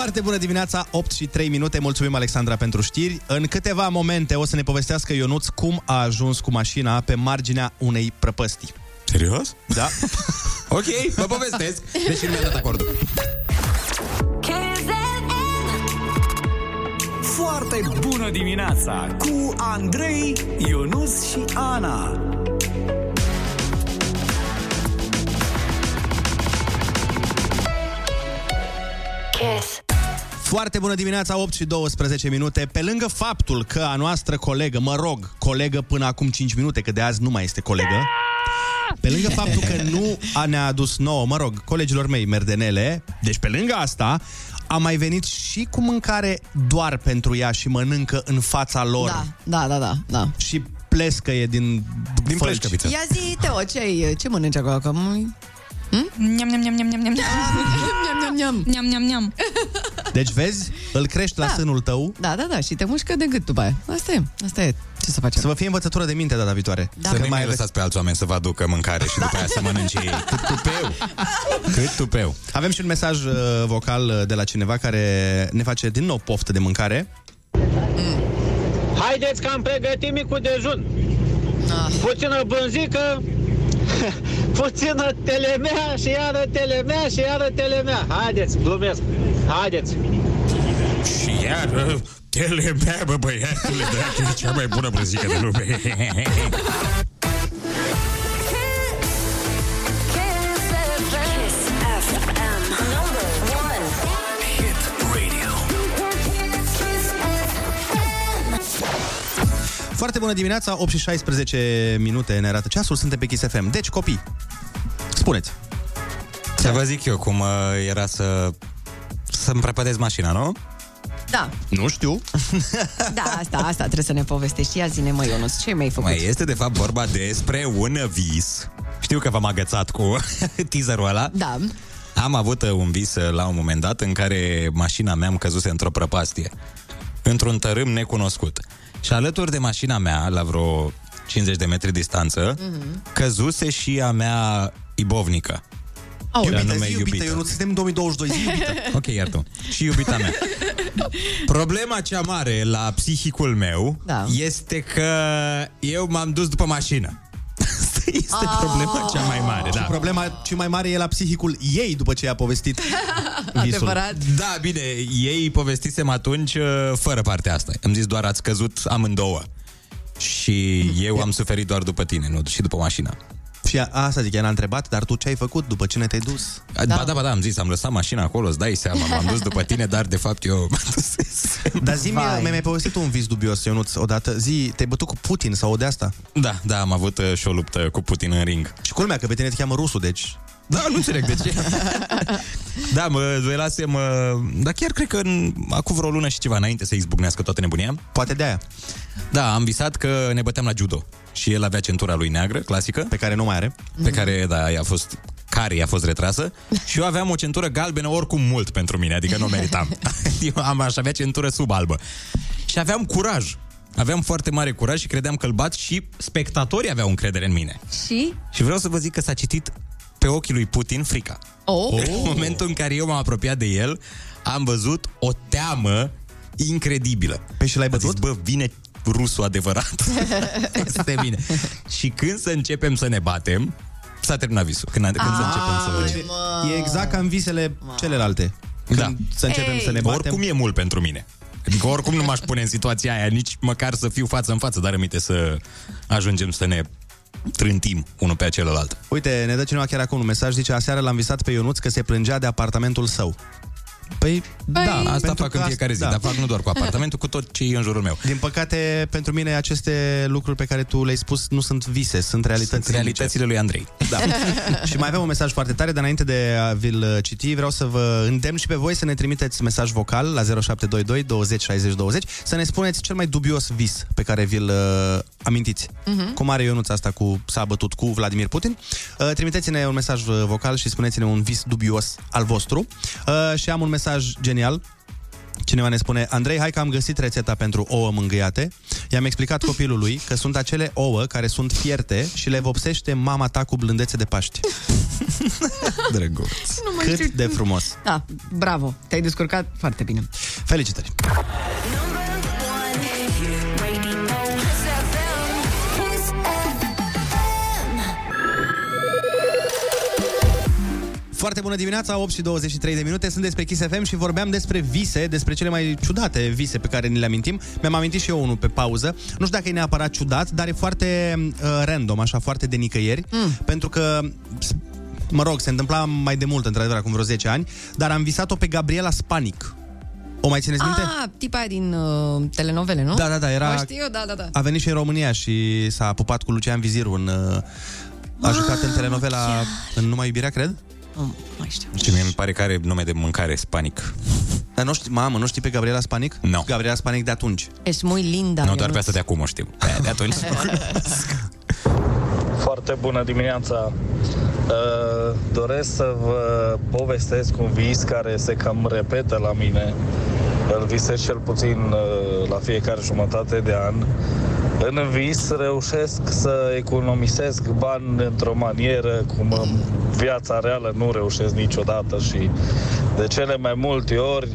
Foarte bună dimineața, 8 și 3 minute. Mulțumim, Alexandra, pentru știri. În câteva momente o să ne povestească Ionuț cum a ajuns cu mașina pe marginea unei prăpăstii. Serios? Da. ok, vă povestesc. Deși nu mi-a dat acordul. Foarte bună dimineața cu Andrei, Ionus și Ana. Kiss. Foarte bună dimineața, 8 și 12 minute. Pe lângă faptul că a noastră colegă, mă rog, colegă până acum 5 minute, că de azi nu mai este colegă, pe lângă faptul că nu a ne adus nouă, mă rog, colegilor mei merdenele, deci pe lângă asta, a mai venit și cu mâncare doar pentru ea și mănâncă în fața lor. Da, da, da, da. da. Și plescăie din, din pleșcăviță. Ia zi, Teo, ce, ce mănânci acolo? Că m- Niam, niam, niam, niam, niam, niam. Niam, niam, niam. Niam, niam, niam. Deci vezi, îl crești la Da. sânul tău Da, da, da, și te mușcă de gât după aia. Asta e, asta e. Ce să facem? să vă fie învățătură de minte data viitoare. Da. Să Că nu mai aveți- lăsați pe alți oameni să vă aducă mâncare și după aia să mănânce ei. Cât tupeu! Cât tupeu! Avem și un mesaj uh, vocal uh, de la cineva care ne face din nou poftă de mâncare. Haideți că am pregătit micul dejun. Puțină bânzică, puțină telemea și iară telemea și iară telemea. Haideți, glumesc. Haideți. Și iar, telemea, bă, băiatule, dracu, e cea mai bună brăzică de lume. Foarte bună dimineața, 8 și 16 minute ne arată ceasul, suntem pe Kiss FM. Deci, copii, spuneți. Să vă zic eu cum uh, era să să-mi prăpădez mașina, nu? Da, Nu știu. da, asta, asta trebuie să ne povestești. Ia zine, mă, Ionus, ce mi-ai făcut? Mai este de fapt vorba despre un vis. Știu că v-am agățat cu teaserul ăla. Da. Am avut uh, un vis uh, la un moment dat în care mașina mea am căzuse într-o prăpastie. Într-un tărâm necunoscut. Și alături de mașina mea, la vreo 50 de metri distanță, Mhm. căzuse și a mea ibovnică. Aoleu, Și iubită, anume zi iubită, eu nu suntem în 2022, zi iubită. Ok, iar tu. Și iubita mea. Problema cea mare la psihicul meu Da. este că eu m-am dus după mașină. Asta este problema cea mai mare, Și da. problema cea mai mare e la psihicul ei după ce a povestit visul. Adevărat. Da, bine, ei povestisem atunci uh, fără partea asta. Am zis doar ați căzut amândouă. Și eu am suferit doar după tine, nu și după mașina. Și a, asta zic, ea n-a întrebat, dar tu ce ai făcut după ce ne te-ai dus? Da. Ba da, ba da, am zis, am lăsat mașina acolo, îți dai seama, m-am dus după tine, dar de fapt eu m-am dus. Dar zi-mi, Vai. mi-ai mai povestit un vis dubios, Ionuț, odată. Zi, te-ai bătut cu Putin sau o de asta? Da, da, am avut uh, și o luptă cu Putin în ring. Și culmea că pe tine te cheamă rusul, deci... Da, nu înțeleg de ce. da, mă duelasem, uh, dar chiar cred că în, acum vreo lună și ceva înainte să izbucnească toată nebunia. Poate de aia. Da, am visat că ne băteam la judo. Și el avea centura lui neagră, clasică. Pe care nu mai are. Pe care, da, a fost care i-a fost retrasă și eu aveam o centură galbenă oricum mult pentru mine, adică nu meritam. eu am, aș avea centură sub albă. Și aveam curaj. Aveam foarte mare curaj și credeam că îl bat și spectatorii aveau încredere în mine. Și? Și vreau să vă zic că s-a citit pe ochii lui Putin frica. Oh. În momentul în care eu m-am apropiat de el, am văzut o teamă incredibilă. Pe și l-ai bătut? Zis, bă, vine rusul adevărat. este bine. și când să începem să ne batem, s-a terminat visul. Când, când să începem să... E exact ca în visele celelalte. Când Da. să începem Ei. să ne batem. Oricum e mult pentru mine. Adică oricum nu m-aș pune în situația aia, nici măcar să fiu față în față, dar aminte să ajungem să ne trântim unul pe celălalt. Uite, ne dă cineva chiar acum un mesaj, zice, aseară l-am visat pe Ionuț că se plângea de apartamentul său. Păi, Da, asta pentru fac că în fiecare zi, da. dar fac nu doar cu apartamentul, cu tot ce e în jurul meu. Din păcate, pentru mine aceste lucruri pe care tu le-ai spus nu sunt vise, sunt realități. Sunt realitățile lui Andrei. Da. și mai avem un mesaj foarte tare, dar înainte de a vi-l uh, citi, vreau să vă îndemn și pe voi să ne trimiteți mesaj vocal la 0722 20 60 20, să ne spuneți cel mai dubios vis pe care vi-l uh, amintiți. Mhm. Cum are Ionuț asta cu s-a bătut cu Vladimir Putin. Uh, trimiteți-ne un mesaj uh, vocal și spuneți-ne un vis dubios al vostru. Uh, și am un mesaj genial. Cineva ne spune, Andrei, hai că am găsit rețeta pentru ouă mângâiate. I-am explicat copilului că sunt acele ouă care sunt fierte și le vopsește mama ta cu blândețe de Paști. Drăguț. Nu mai Cât știu. de frumos. Da, bravo. Te-ai descurcat foarte bine. Felicitări! Foarte bună dimineața, 8 și 23 de minute, sunt despre Kiss FM și vorbeam despre vise, despre cele mai ciudate vise pe care ni le amintim. Mi-am amintit și eu unul pe pauză. Nu știu dacă e neapărat ciudat, dar e foarte uh, random, așa, foarte de nicăieri, mm. pentru că s- mă rog, se întâmpla mai de mult, într-adevăr, acum vreo 10 ani, dar am visat-o pe Gabriela Spanic. O mai țineți minte? Ah, tipa aia din uh, telenovele, nu? Da, da, da, era- O știu, da, da, da. A venit și în România și s-a pupat cu Lucian Viziru în... uh, A jucat în telenovela în Numai Iubirea, cred? Nu mai știu. Și mie îmi pare că are nume de mâncare spanic. Dar nu știi, mamă, nu știi pe Gabriela Spanic? Nu. Gabriela Spanic de atunci. Ești muy linda. nu, doar Ionuț. pe asta de acum o știu. De, de atunci. Foarte bună dimineața! Uh, Doresc să vă povestesc un vis care se cam repetă la mine. Îl visez cel puțin uh, la fiecare jumătate de an. În vis reușesc să economisesc bani într-o manieră cum în viața reală nu reușesc niciodată și de cele mai multe ori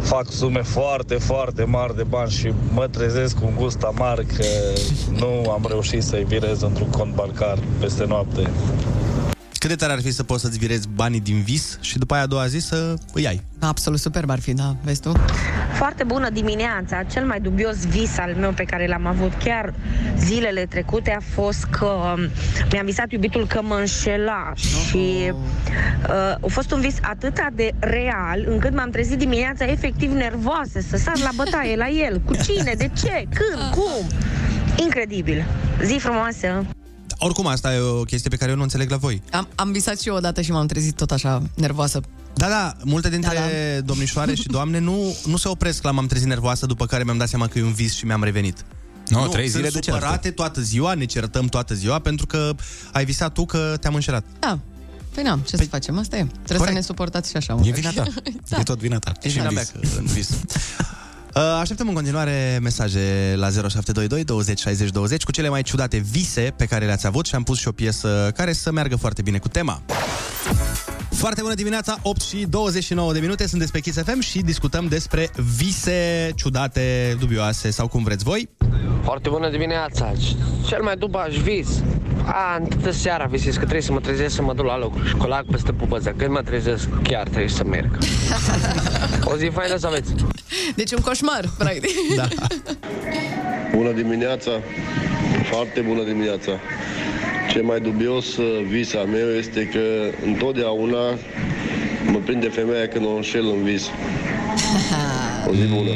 fac sume foarte, foarte mari de bani și mă trezesc cu un gust amar că nu am reușit să-i virez într-un cont bancar peste noapte. Cât de tare ar fi să poți să-ți virezi banii din vis și după aia a doua zi să îi ai? Absolut superb ar fi, da, vezi tu? Foarte bună dimineața! Cel mai dubios vis al meu pe care l-am avut chiar zilele trecute a fost că mi-am visat iubitul că mă înșela și uh, a fost un vis atât de real încât m-am trezit dimineața efectiv nervoasă să sar la bătaie la el. Cu cine? De ce? Când? Cum? Incredibil! Zi frumoasă! Oricum, asta e o chestie pe care eu nu înțeleg la voi. Am, am visat și eu odată și m-am trezit tot așa nervoasă. Da, da, multe dintre Da, da, da. domnișoare și doamne nu, nu se opresc la m-am trezit nervoasă după care mi-am dat seama că e un vis și mi-am revenit. Nu, trei sunt zile de ceartă. supărate toată ziua, ne certăm toată ziua pentru că ai visat tu că te-am înșelat. Da. Păi n-am, ce păi, să facem? Asta e. Trebuie corect. să ne suportați și așa. E vina ta. da. E tot vina ta. E Și vina în mea vis. că în vis. Uh, Așteptăm în continuare mesaje la 0722 20 60 20 cu cele mai ciudate vise pe care le-ați avut și am pus și o piesă care să meargă foarte bine cu tema. Foarte bună dimineața, 8 și 29 de minute, sunt despre Kiss FM și discutăm despre vise ciudate, dubioase sau cum vreți voi. Foarte bună dimineața! Cel mai după aș vis. A, întâtă seara visez că trebuie să mă trezesc să mă duc la locul și colac peste pupăță. Când mă trezesc, chiar trebuie să merg. o zi faină să aveți! Deci un coșmar, practic. Da. Bună dimineața, foarte bună dimineața. Ce mai dubios uh, vis al meu este că întotdeauna mă prinde femeia când o înșel în vis. O zi bună.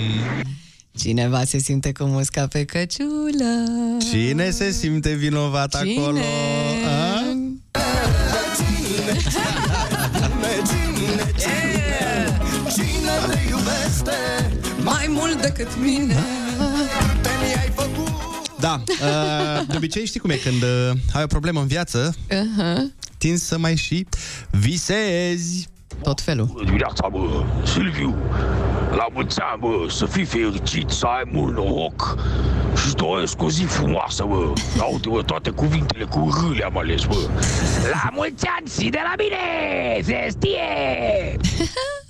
Cineva se simte cu musca pe căciulă. Cine se simte vinovat Cine? acolo? Decât mine. Te mi-ai făcut Da, uh, de obicei știi cum e, când uh, ai o problemă în viață, Uh-huh. tinzi să mai și visezi. Tot felul. Bună dimineața, bă, Silviu! La mulți ani, bă, să fii fericit, să ai mult noroc și doresc o zi frumoasă, bă. Uite, bă, toate cuvintele cu R le-am ales, bă. La mulți ani și de la mine, se știe!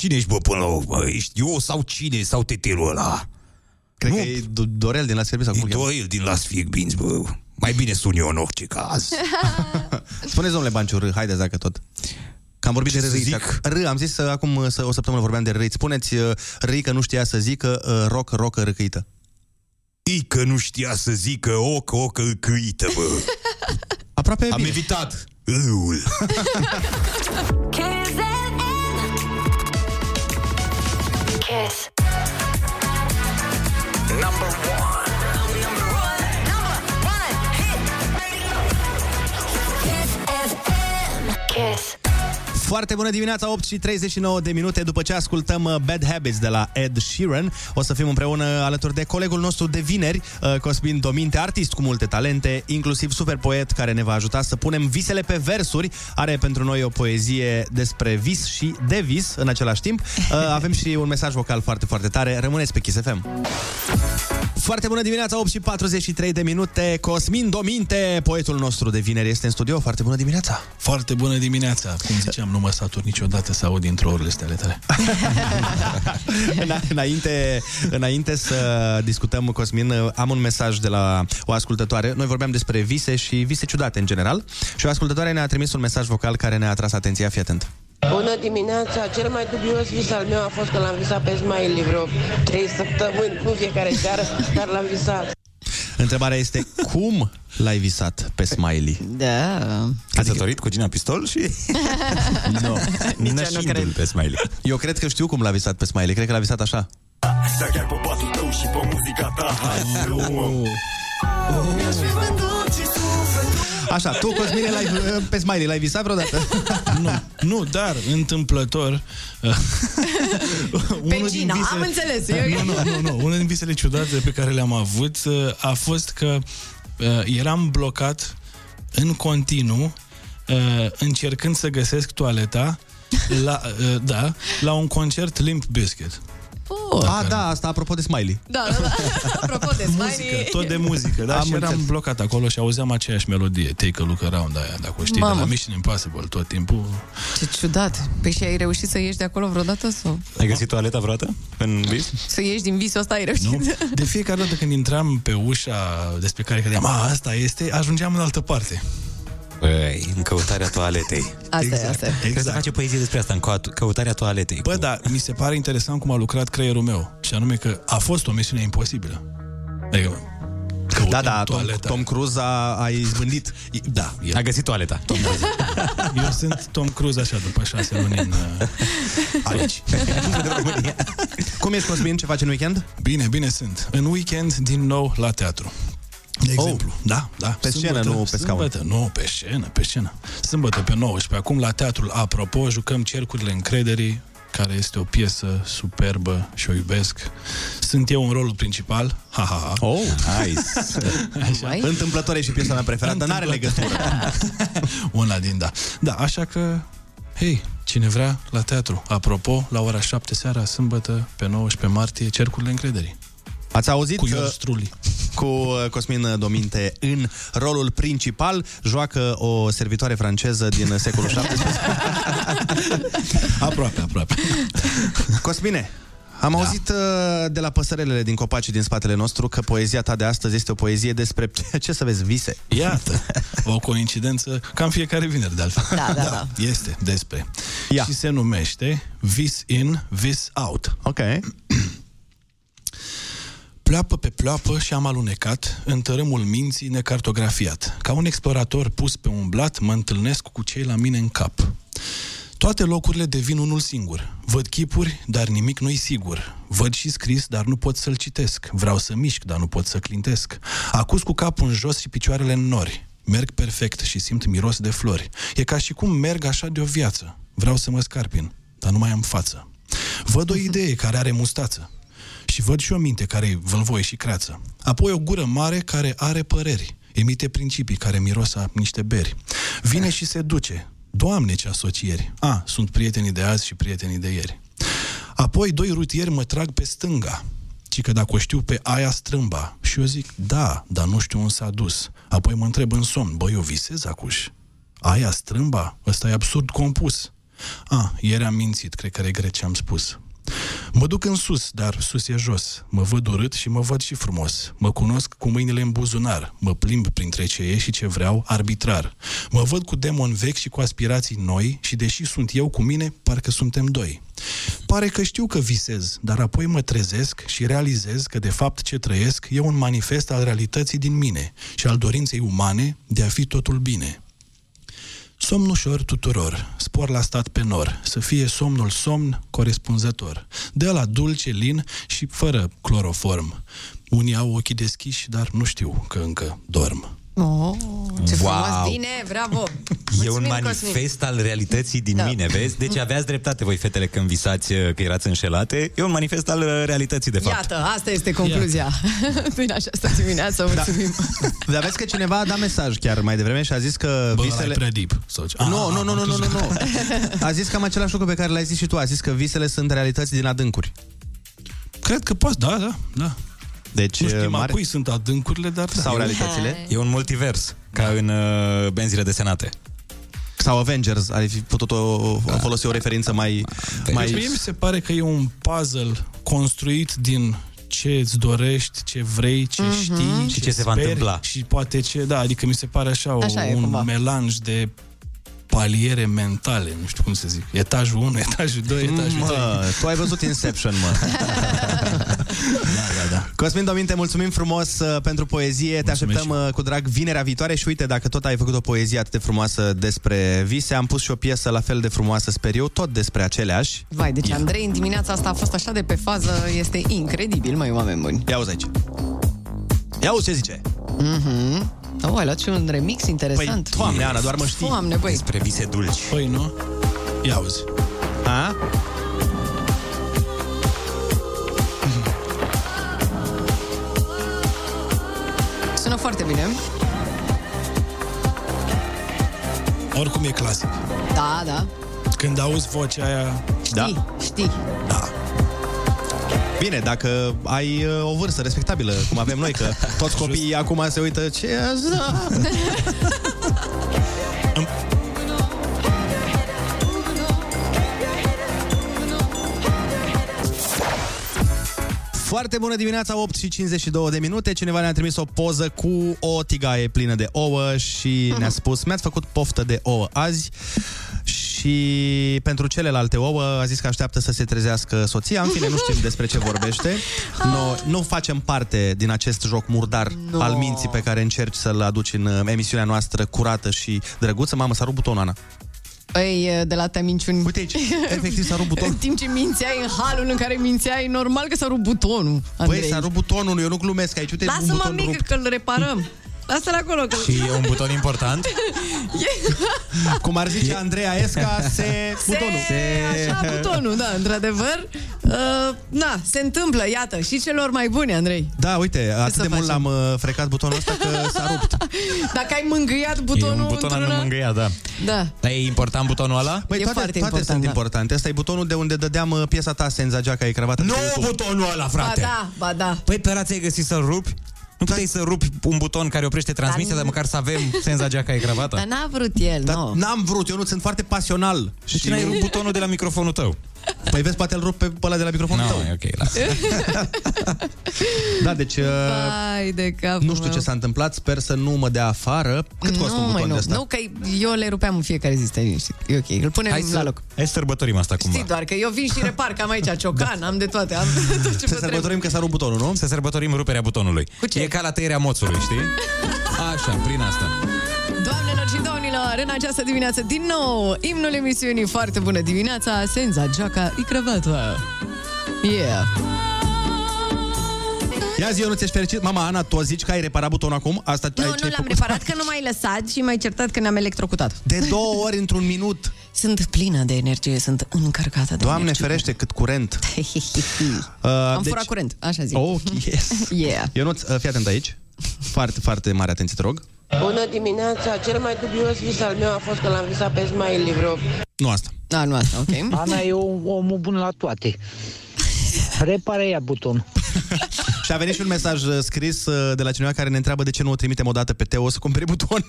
Cine ești, bă, până la urmă? Ești eu sau cine? Sau teterul ăla? Cred că e Do- Dorel din la serviciu sau cum E îl cheamă? Dorel din Las Fierbinți, bă. Mai bine sun eu în orice caz. Spuneți, domnule Banciu, R, haideți dacă tot. Că am vorbit Ce de să râiți. zic? R, am zis uh, acum uh, să- o săptămână vorbeam de râiți. Spuneți uh, râi că nu știa să zică uh, roc, rocă, râcâită. I că nu știa să zică ocă, ocă, câită, bă. Aproape Am bine. evitat. Ul. Kiss. Number one. Number one. Number one. Hit. Kiss FM. Kiss. Foarte bună dimineața, 8 și 39 de minute după ce ascultăm uh, Bad Habits de la Ed Sheeran. O să fim împreună alături de colegul nostru de vineri, uh, Cosmin Dominte, artist cu multe talente, inclusiv super poet care ne va ajuta să punem visele pe versuri. Are pentru noi o poezie despre vis și de vis în același timp. Uh, Avem și un mesaj vocal foarte, foarte tare. Rămâneți pe Kiss FM. Foarte bună dimineața, 8 și 43 de minute. Cosmin Dominte, poetul nostru de vineri, este în studio. Foarte bună dimineața! Foarte bună dimineața. Cum ziceam, nu mă satur niciodată să aud intro-urile astea ale tale. Îna- înainte, înainte să discutăm, Cosmin, am un mesaj de la o ascultătoare. Noi vorbeam despre vise și vise ciudate în general. Și o ascultătoare ne-a trimis un mesaj vocal care ne-a atras atenția. Fii atent. Bună dimineața! Cel mai dubios vis al meu a fost că l-am visat pe Smiley vreo 3 săptămâni, nu fiecare seară, dar l-am visat. Întrebarea este, cum l-ai visat pe Smiley? Da. Căsătorit cu Gina Pistol și... nu. Nășindu-l pe Smiley. Eu cred că știu cum l-a visat pe Smiley. Cred că l-a visat așa. Stai chiar pe patul tău și pe muzica ta Hai, luăm Așa, tu, Cosmine, l-ai, pe Smiley l-ai visat vreodată? nu, nu, dar întâmplător Pe Gina, am înțeles. Eu- nu, nu, nu, nu. Unul din visele ciudate pe care le-am avut uh, a fost că uh, eram blocat în continuu uh, încercând să găsesc toaleta la, uh, da, la un concert Limp Bizkit. Oh. A, da, asta apropo de Smiley. Da, da, da. Apropo de Muzică, Smiley. tot de muzică, da? Am și eram înțeles. blocat acolo și auzeam aceeași melodie, Take a Look Around aia, dacă o știi, Mamă. de la Mission Impossible tot timpul. Ce ciudat. Păi și ai reușit să ieși de acolo vreodată sau? Ai găsit toaleta vreodată în vis? Să ieși din visul ăsta ai reușit? Nu? De fiecare dată când intram pe ușa despre care credeam, a, asta este, ajungeam în altă parte. Băi, în căutarea toaletei. Asta e, asta e. Exact. Cred că face poezie despre asta, în căut- căutarea toaletei. Bă, da, mi se pare interesant cum a lucrat creierul meu. Și anume că a fost o misiune imposibilă. Adică, Da, da, Tom, toaleta. Tom Cruise a, a izbândit. Da, el. A găsit toaleta. Tom Cruise. Eu sunt Tom Cruise așa, după șase luni în, uh, aici. Cum ești, Cosmin? Ce faci în weekend? Bine, bine sunt. În weekend, din nou, la teatru. De exemplu, da, da. Pe scenă, nu pe scaun. Sâmbătă, nu, pe scenă, pe scenă. Sâmbătă pe 19. Acum la teatrul Apropo jucăm Cercurile Încrederii, care este o piesă superbă și o iubesc. Sunt eu în rolul principal. Ha, ha, ha. Oh, nice. Așa. Întâmplător e și piesa mea preferată, n-are legătură. Una din da. Da, așa că, hei, cine vrea, la teatru. Apropo, la ora 7 seara, sâmbătă, pe 19 martie, Cercurile Încrederii. Ați auzit? Cu Ion uh, Struli. Cu uh, Cosmin Dominte în rolul principal joacă o servitoare franceză din secolul 17. aproape, aproape. Cosmine, am da. auzit uh, de la păsărelele din copacii din spatele nostru că poezia ta de astăzi este o poezie despre, ce să vezi, vise. Iată, o coincidență, cam fiecare vineri de altfel. Da, da, da. Este despre. Ia. Și se numește Vis in, Vis out. Ok. Pleoapă pe pleoapă și am alunecat în tărâmul minții necartografiat. Ca un explorator pus pe un blat, mă întâlnesc cu cei la mine în cap. Toate locurile devin unul singur. Văd chipuri, dar nimic nu-i sigur. Văd și scris, dar nu pot să-l citesc. Vreau să mișc, dar nu pot să clintesc. Acuz cu capul în jos și picioarele în nori. Merg perfect și simt miros de flori. E ca și cum merg așa de o viață. Vreau să mă scarpin, dar nu mai am față. Văd o idee care are mustață. Și văd și o minte care e vâlvoie și creață. Apoi o gură mare care are păreri. Emite principii care miros a niște beri. Vine și se duce. Doamne, ce asocieri! A, sunt prietenii de azi și prietenii de ieri. Apoi doi rutieri mă trag pe stânga, ci că dacă o știu pe aia strâmba. Și eu zic, da, dar nu știu unde s-a dus. Apoi mă întreb în somn, băi, eu visez acuș. Aia strâmba? Ăsta e absurd compus. A, ieri am mințit, cred că regret ce am spus. Mă duc în sus, dar sus e jos. Mă văd urât și mă văd și frumos. Mă cunosc cu mâinile în buzunar. Mă plimb printre ce e și ce vreau, arbitrar. Mă văd cu demon vechi și cu aspirații noi și deși sunt eu cu mine, parcă suntem doi. Pare că știu că visez, dar apoi mă trezesc și realizez că de fapt ce trăiesc e un manifest al realității din mine și al dorinței umane de a fi totul bine. Somn ușor tuturor, spor la stat pe nor, să fie somnul somn corespunzător. De la dulce, lin și fără cloroform. Unii au ochii deschiși, dar nu știu că încă dorm. Oh, ce Wow. frumos, bine, bravo! E un Mulțumim, manifest Cosmin. al realității din Da. mine, vezi? Deci aveați dreptate voi, fetele, când visați uh, că erați înșelate. E un manifest al uh, realității, de fapt. Iată, asta este concluzia din această dimineață. Mulțumim! Dar vezi că cineva a dat mesaj chiar mai devreme și a zis că Bă, visele... ăla e prea deep. Sau ce? Nu, Ah, nu, nu, am nu, nu, nu, crezut nu. că- A zis cam același lucru pe care l-ai zis și tu. A zis că visele sunt realități din adâncuri. Cred că poți, da, da, da. Deci, nu știm mare- a cui sunt adâncurile, dar da. Sau realitățile. E un multivers, ca în uh, benzile desenate. Sau Avengers, ar fi putut o, folosi o referință mai... Mai... mai... Mie mi se pare că e un puzzle construit din ce îți dorești, ce vrei, ce Mhm. știi, Și ce se va speri întâmpla. Și poate ce, da, adică mi se pare așa, o, Așa e, un cumva. melanj de paliere mentale, nu știu cum să zic. Etajul 1, etajul 2, etajul 3. Mă, tu ai văzut Inception, mă. Da, da, da. Cosmin Dominte, mulțumim frumos uh, pentru poezie. Te așteptăm uh, cu drag vinerea viitoare și uite, dacă tot ai făcut o poezie atât de frumoasă despre vise, am pus și o piesă la fel de frumoasă, sper eu, tot despre aceleași. Vai, deci Andrei în dimineața asta a fost așa de pe fază, este incredibil, mai oameni buni. Ia uzi aici. Ia uzi ce zice. Mhm. Oh, ai luat și un remix interesant. Păi, Doamne, Ana, doar mă știi. Doamne, băi. Despre vise dulci. Păi nu? Ia uzi. A? Sună foarte bine. Oricum e clasic. Da, da. Când auzi vocea aia... Da? Știi. Da. Bine, dacă ai uh, o vârstă respectabilă, cum avem noi, că toți copiii acum se uită ce e asta? Foarte bună dimineața, 8 și 52 de minute. Cineva ne-a trimis o poză cu o tigaie plină de ouă și ne-a spus, mi-ați făcut poftă de ouă azi și pentru celelalte ouă a zis că așteaptă să se trezească soția. În fine, nu știm despre ce vorbește. No, nu facem parte din acest joc murdar No. no. al minții pe care încerci să-l aduci în uh, emisiunea noastră curată și drăguță. Mamă, s-a rupt butonul, Ana. Păi, de la te minciuni. Uite aici, efectiv s-a rupt butonul. În timp ce mințeai în halul în care mințeai, normal că s-a rupt butonul, Andrei. Băi, s-a rupt butonul, eu nu glumesc aici. Uite, un Lasă-mă, buton mică, rupt. că îl reparăm. Lasă-l acolo. Că... Și e un buton important? Cum ar zice Andreea Esca, se... butonul. Se... Așa, butonul, da, într-adevăr. Uh, na, se întâmplă, iată, și celor mai buni, Andrei. Da, uite, atât să de mult facem? l-am uh, frecat butonul ăsta că s-a rupt. Dacă ai mângâiat butonul e un buton într-una... în mângâia, da. Da. Dar e important butonul ăla? Băi, E toate, foarte toate important, sunt da. importante. Asta e butonul de unde dădeam uh, piesa ta, Senza Geaca e cravată. Nu pe YouTube. butonul ăla, Ba frate! da, ba da. Păi pe ăla ți-ai găsit să-l rupi? Nu puteai să rupi un buton care oprește transmisia, dar măcar să avem senza geaca e cravată? Dar n-a vrut el, Dar nu. n-am vrut, eu nu sunt foarte pasional. De ce n-ai rupt butonul de la microfonul tău? Păi vezi, poate îl rup pe ăla de la microfonul Nu, tău. e ok, lasă. Da, deci... Uh, Vai de capul nu știu meu. ce s-a întâmplat, sper să nu mă dea afară. Cât costă un nu, buton mai de nu. ăsta? Nu, că eu le rupeam în fiecare zi, stai liniștit. E ok, îl punem Hai la să, loc. hai să sărbătorim asta cumva. Știi doar că eu vin și repar, că am aici ciocan, am de toate, am tot ce Să vă trebuie. sărbătorim că s-a rupt butonul, nu? Să sărbătorim ruperea butonului. Cu ce? E ca la tăierea moțului, știi? Așa, prin asta. Doamnelor și domnilor, în această dimineață din nou, imnul emisiunii Foarte bună dimineața, Senza, Geaca, i cravata. Yeah. Ia zi, eu nu ți-ești fericit? Mama, Ana, tu zici că ai reparat butonul acum? Asta Nu, ai, ce nu ai l-am făcut? reparat că nu m-ai lăsat și m-ai certat că ne-am electrocutat. De două ori într-un minut. Sunt plină de energie, sunt încărcată de Doamne energie. ferește, cât curent. Uh, Am furat curent, așa zic. Oh, yes. Yeah. Ionuț, uh, fii atent aici. Foarte, foarte mare atenție, te rog. Bună dimineața! Cel mai dubios vis al meu a fost că l-am visat pe Smiley vreo... Nu asta. Da, nu asta, ok. Ana e om, omul bun la toate. Repare ea butonul. Și a venit și un mesaj uh, scris uh, de la cineva care ne întreabă de ce nu o trimitem o dată pe Teo să cumpere buton.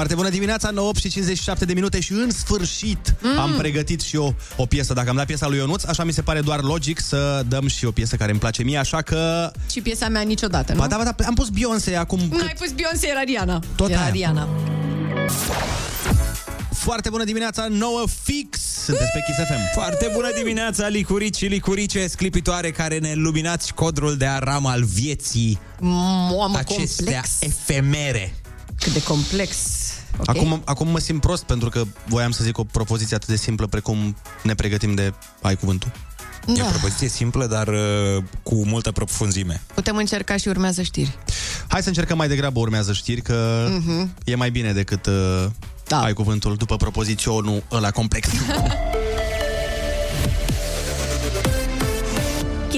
Foarte bună dimineața, 9 și 57 de minute și în sfârșit mm. am pregătit și eu o piesă. Dacă am dat piesa lui Ionuț, așa mi se pare doar logic să dăm și o piesă care îmi place mie, așa că... Și piesa mea niciodată, nu? Ba da, ba da, am pus Beyoncé acum Nu ai pus Beyoncé, era Rihanna. Tot era aia. Rihanna. Foarte bună dimineața, 9 fix! Sunteți pe Kiss FM. Foarte bună dimineața, licurici și licurice sclipitoare care ne luminați codrul de aram al vieții Mamă, acestea complex. efemere. Cât de complex. Ok. Acum, acum mă simt prost pentru că voiam să zic o propoziție atât de simplă precum ne pregătim de ai cuvântul. E o Da. propoziție simplă, dar uh, cu multă profunzime. Putem încerca și urmează știri. Hai să încercăm mai degrabă urmează știri că Mhm. e mai bine decât uh, da. ai cuvântul după propoziționul ăla complex.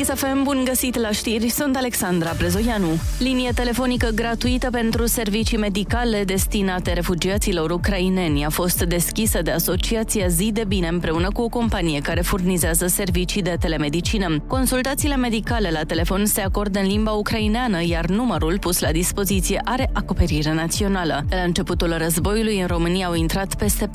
Kiss FM, bun găsit la știri, sunt Alexandra Brezoianu. Linie telefonică gratuită pentru servicii medicale destinate refugiaților ucraineni a fost deschisă de Asociația Zi de Bine împreună cu o companie care furnizează servicii de telemedicină. Consultațiile medicale la telefon se acordă în limba ucraineană, iar numărul pus la dispoziție are acoperire națională. De la începutul războiului în România au intrat peste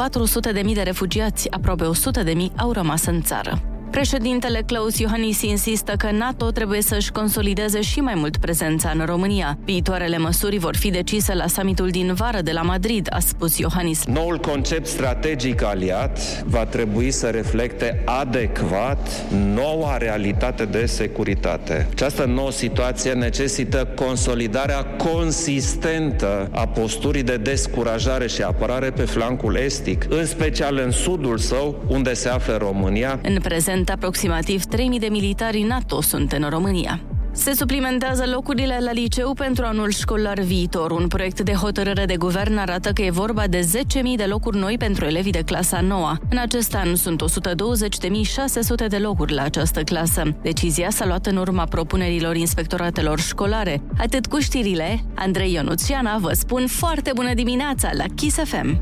400.000 de refugiați, aproape 100.000 au rămas în țară. Președintele Claus Iohannis insistă că NATO trebuie să-și consolideze și mai mult prezența în România. Viitoarele măsuri vor fi decise la summitul din vară de la Madrid, a spus Iohannis. Noul concept strategic aliat va trebui să reflecte adecvat noua realitate de securitate. Această nouă situație necesită consolidarea consistentă a posturii de descurajare și apărare pe flancul estic, în special în sudul său, unde se află România. În prezent, aproximativ 3.000 de militari NATO sunt în România. Se suplimentează locurile la liceu pentru anul școlar viitor. Un proiect de hotărâre de guvern arată că e vorba de 10.000 de locuri noi pentru elevii de clasa 9. În acest an sunt 120.600 de locuri la această clasă. Decizia s-a luat în urma propunerilor inspectoratelor școlare. Atât cu știrile, Andrei Ionuțiana vă spun foarte bună dimineața la Kiss FM.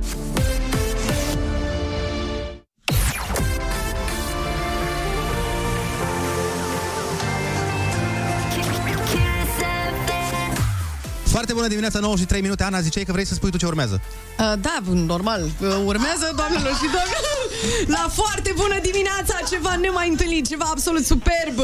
Foarte bună dimineața, 9 și 3 minute. Ana, ziceai că vrei să spui tu ce urmează. Uh, da, normal. Uh, urmează, doamnelor și domnilor, la foarte bună dimineața, ceva nemai întâlnit, ceva absolut superb.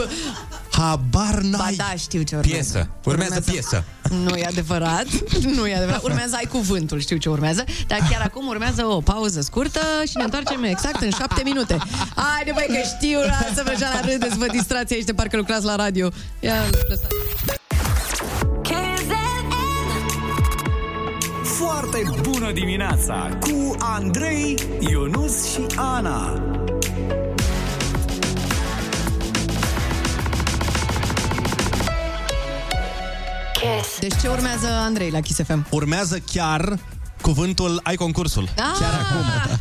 Habar n-ai. Ba da, știu ce urmează. Piesă. Urmează piesă. Nu e adevărat, nu e adevărat. Urmează ai cuvântul, știu ce urmează, dar chiar acum urmează o pauză scurtă și ne întoarcem exact în șapte minute. Haide, băi, că știu, lasă-vă așa la râdeți, vă distrați aici de parcă lucrați la radio. Ia, lăsați. Foarte bună dimineața cu Andrei, Ionus și Ana. Deci ce urmează, Andrei, la Kiss FM? Urmează chiar cuvântul ai concursul. Ah, Chiar acum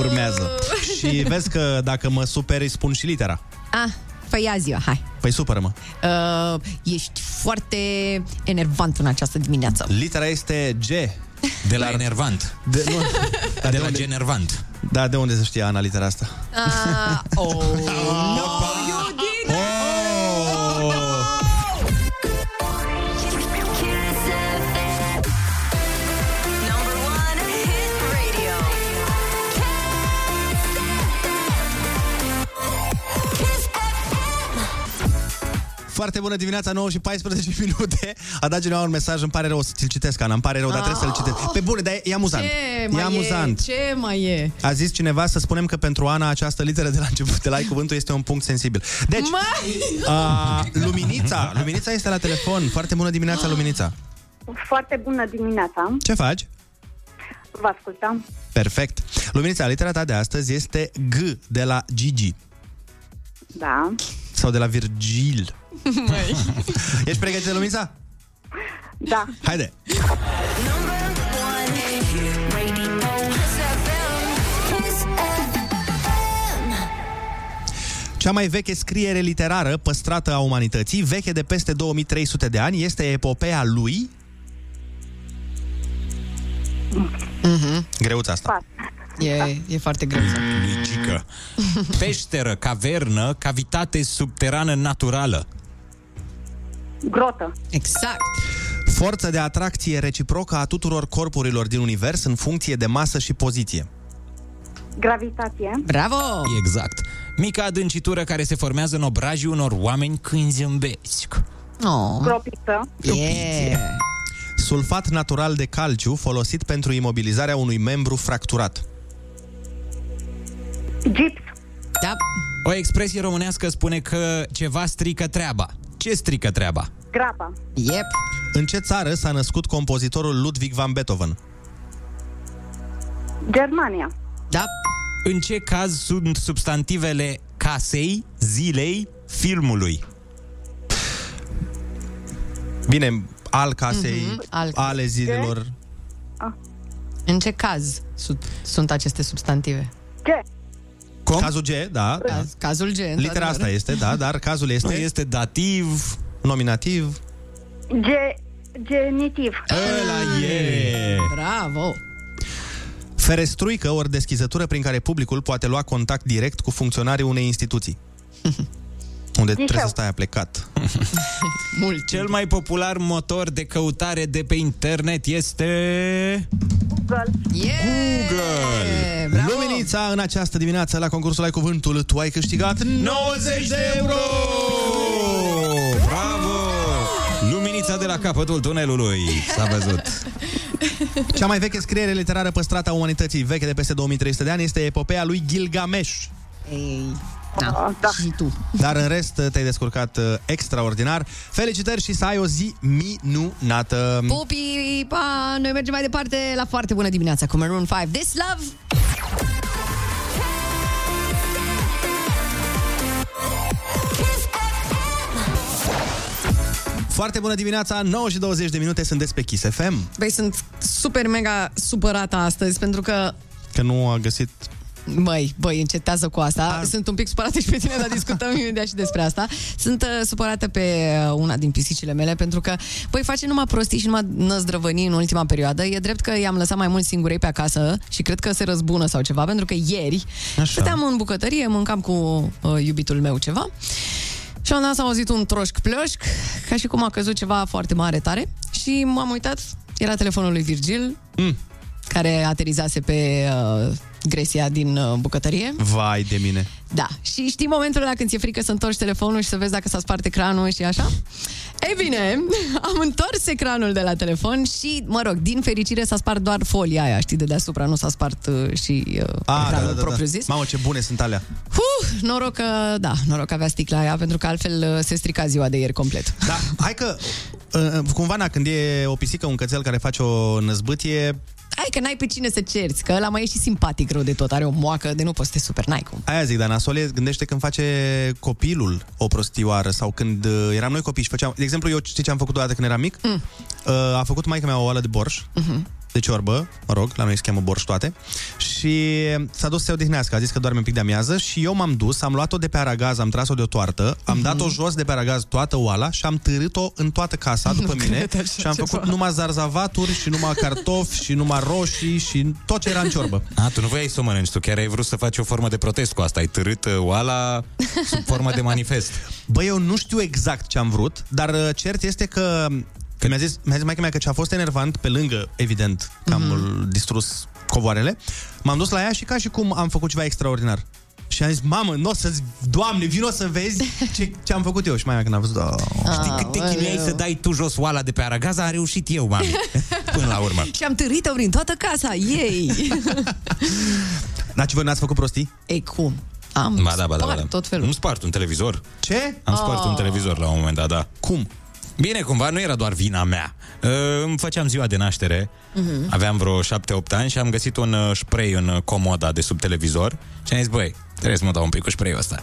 urmează. Și vezi că dacă mă superi, spun și litera. Ah, păi ia zi hai. Păi supără-mă. Uh, ești foarte enervant în această dimineață. Litera este G. De la enervant. De, nu, de la genervant. Da, de unde să știe Ana litera asta? Ah, oh, no, Foarte bună dimineața, 9 și 14 minute. A dat cineva un mesaj, îmi pare rău să ți-l citesc, Ana, îmi pare rău, dar trebuie să-l citesc. Pe bune, dar e, e amuzant. Ce e mai amuzant. e? Ce mai e? A zis cineva să spunem că pentru Ana această literă de la început, de la ai cuvântul, este un punct sensibil. Deci, Mai... a, Luminița, Luminița este la telefon. Foarte bună dimineața, Luminița. Foarte bună dimineața. Ce faci? Vă ascultăm. Perfect. Luminița, litera ta de astăzi este G de la Gigi Da. sau de la Virgil. Ești pregătită, Luminița? Da. Haide! Cea mai veche scriere literară păstrată a umanității, veche de peste 2300 de ani, este epopeea lui... Mhm. Greuța asta. E, e foarte greu. Licică. Peșteră, cavernă, cavitate subterană naturală. Grotă. Exact. Forță de atracție reciprocă a tuturor corpurilor din univers în funcție de masă și poziție. Gravitație. Bravo! Exact. Mica adâncitură care se formează în obrajii unor oameni când zâmbesc. Oh. Gropiță. Yeah. Sulfat natural de calciu folosit pentru imobilizarea unui membru fracturat. Gips. Da. O expresie românească spune că ceva strică treaba. Ce strică treaba? Grapa. Yep. În ce țară s-a născut compozitorul Ludwig van Beethoven? Germania. Da. În ce caz sunt substantivele casei, zilei, filmului? Bine, al casei, Mhm, al- ale zilelor. În ce caz sunt, sunt aceste substantive? Ce? Cum? Cazul G, da. Caz, cazul G. Litera într-adevăr. asta este, da, dar cazul este... Este dativ, nominativ. Ge- genitiv. Ăla e! Bravo! Ferestruică ori deschizătură prin care publicul poate lua contact direct cu funcționarii unei instituții. Unde trebuie să stai aplecat. Mult. Cel mai popular motor de căutare de pe internet este... Google. Yeah! Google! Bravo! Luminița, în această dimineață la concursul Ai Cuvântul, tu ai câștigat 90 de euro! Bravo! Luminița de la capătul tunelului S-a văzut Cea mai veche scriere literară păstrată a umanității, veche de peste 2300 de ani, este epopeea lui Gilgamesh. Ei, da. da. Și tu. Dar în rest te-ai descurcat uh, extraordinar. Felicitări și să ai o zi minunată! Pupi, pa! Noi mergem mai departe la foarte bună dimineața cu Maroon 5. This Love! Foarte bună dimineața, 9 și 20 de minute sunt pe Kiss FM. Băi, sunt super mega supărată astăzi pentru că Că nu a găsit... Băi, băi, încetează cu asta. Sunt un pic supărată și pe tine, dar discutăm imediat și despre asta. Sunt uh, supărată pe uh, una din pisicile mele pentru că, băi, face numai prostii și numai năzdrăvănii în ultima perioadă. E drept că i-am lăsat mai mult singurei pe acasă și cred că se răzbună sau ceva, pentru că ieri Așa. stăteam în bucătărie, mâncam cu uh, iubitul meu ceva și am dat să auzit un troșc plășc, ca și cum a căzut ceva foarte mare tare și m-am uitat, era telefonul lui Virgil, Mm. care aterizase pe uh, gresia din uh, bucătărie. Vai de mine. Da. Și știi momentul ăla când ți-e frică să întorci telefonul și să vezi dacă s-a spart ecranul și așa? Ei bine, am întors ecranul de la telefon și, mă rog, din fericire s-a spart doar folia aia, știi, de deasupra, nu s-a spart uh, și uh, Ah, ecranul da, da, da, propriu da. zis. Mamă, ce bune sunt alea. Huh, noroc că, da, noroc că avea sticla aia, pentru că altfel uh, se strica ziua de ieri complet. Da, hai că, uh, cumva, na, când e o pisică, un cățel care face o năzbâtie, Hai că n-ai pe cine să cerți, că ăla mai e și simpatic rău de tot, are o moacă de nu poți să te super, n-ai cum. Aia zic, dar nasol e, gândește când face copilul o prostioară sau când uh, eram noi copii și făceam... De exemplu, eu știi ce am făcut odată când eram mic? Mm. Uh, a făcut maica mea o oală de borș, Mhm. De ciorbă, mă rog, la noi se cheamă borș toate, și s-a dus să se odihnească, a zis că doarme un pic de amiază și eu m-am dus, am luat-o de pe aragaz, am tras-o de o toartă, am Mhm. dat-o jos de pe aragaz toată oala și am târât-o în toată casa după Nu mine cred așa și am ceva. făcut numai zarzavaturi și numai cartofi și numai roșii și tot ce era în ciorbă. A, tu nu voiai să o mănânci, tu chiar ai vrut să faci o formă de protest cu asta Ai târât uh, oala sub formă de manifest Băi, eu nu știu exact ce am vrut, dar uh, cert este că Că mi-a zis, mi-a zis maica mea că ce a fost enervant, pe lângă, evident, că am Mhm. mm-hmm. distrus covoarele, m-am dus la ea și ca și cum am făcut ceva extraordinar. Și am zis, mamă, nu o să Doamne, vino să vezi ce, ce am făcut eu. Și mai mea când a văzut, oh. Știi cât te chinuiai să dai tu jos oala de pe aragaz? Am reușit eu, mami Până la urmă Și am târât-o prin toată casa, ei! Dar ce voi n-ați făcut prostii? Ei, cum? Am Ba da, ba da, ba spart da. tot felul. Nu spart un televizor Ce? Am spart Oh. un televizor la un moment dat, da Cum? Bine, cumva nu era doar vina mea. Uh, îmi făceam ziua de naștere, Mhm. aveam vreo 7-8 ani și am găsit un uh, spray în uh, comoda de sub televizor și am zis, băi, trebuie să mă dau un pic cu spray-ul ăsta.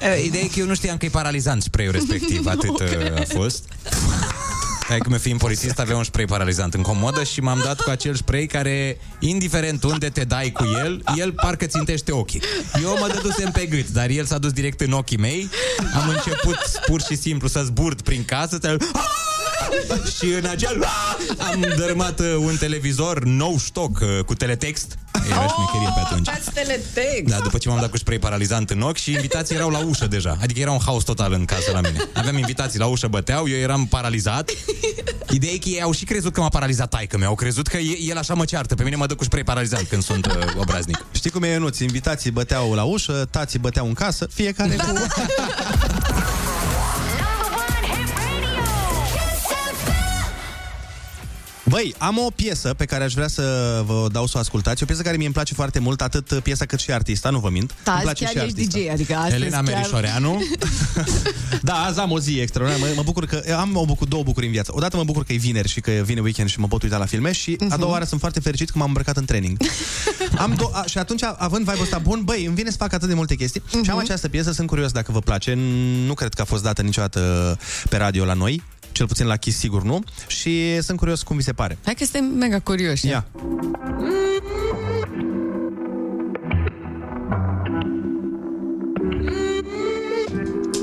Uh, Ideea e că eu nu știam că e paralizant spray-ul respectiv, atât uh, a fost. Hai că fiind polițist avea un spray paralizant în comodă și m-am dat cu acel spray care, indiferent unde te dai cu el, el parcă țintește ochii. Eu mă dădusem pe gât, dar el s-a dus direct în ochii mei. Am început pur și simplu să zburt prin casă, să... și în acel am dărâmat uh, un televizor nou stoc uh, cu teletext. Era șmecherie pe atunci. Faci teletext. Da, după ce m-am dat cu spray paralizant în ochi și invitații erau la ușă deja. Adică era un haos total în casă la mine. Aveam invitații la ușă, băteau, eu eram paralizat. Ideea e că ei au și crezut că m-a paralizat taică mi Au crezut că e- el așa mă ceartă. Pe mine mă dă cu spray paralizant când sunt uh, obraznic. Știi cum e, Ionuț? Invitații băteau la ușă, tații băteau în casă, fiecare Da, cu... Băi, am o piesă pe care aș vrea să vă dau să o ascultați. O piesă care mie îmi place foarte mult, atât piesa cât și artista, nu vă mint. Da, îmi azi place chiar și ești artista. DJ, adică astăzi Elena chiar... Merișoreanu. Da, azi am o zi extraordinară. Mă, mă bucur că am o bucur, două bucuri în viață. Odată mă bucur că e vineri și că vine weekend și mă pot uita la filme și a doua oară sunt foarte fericit că m-am îmbrăcat în training. am do- a, și atunci, având vibe-ul ăsta bun, băi, îmi vine să fac atât de multe chestii. Și am această piesă, sunt curios dacă vă place. Nu cred că a fost dată niciodată pe radio la noi. Cel puțin la Kiss, sigur nu. Și sunt curios cum vi se pare. Hai că suntem mega curioși. Ia.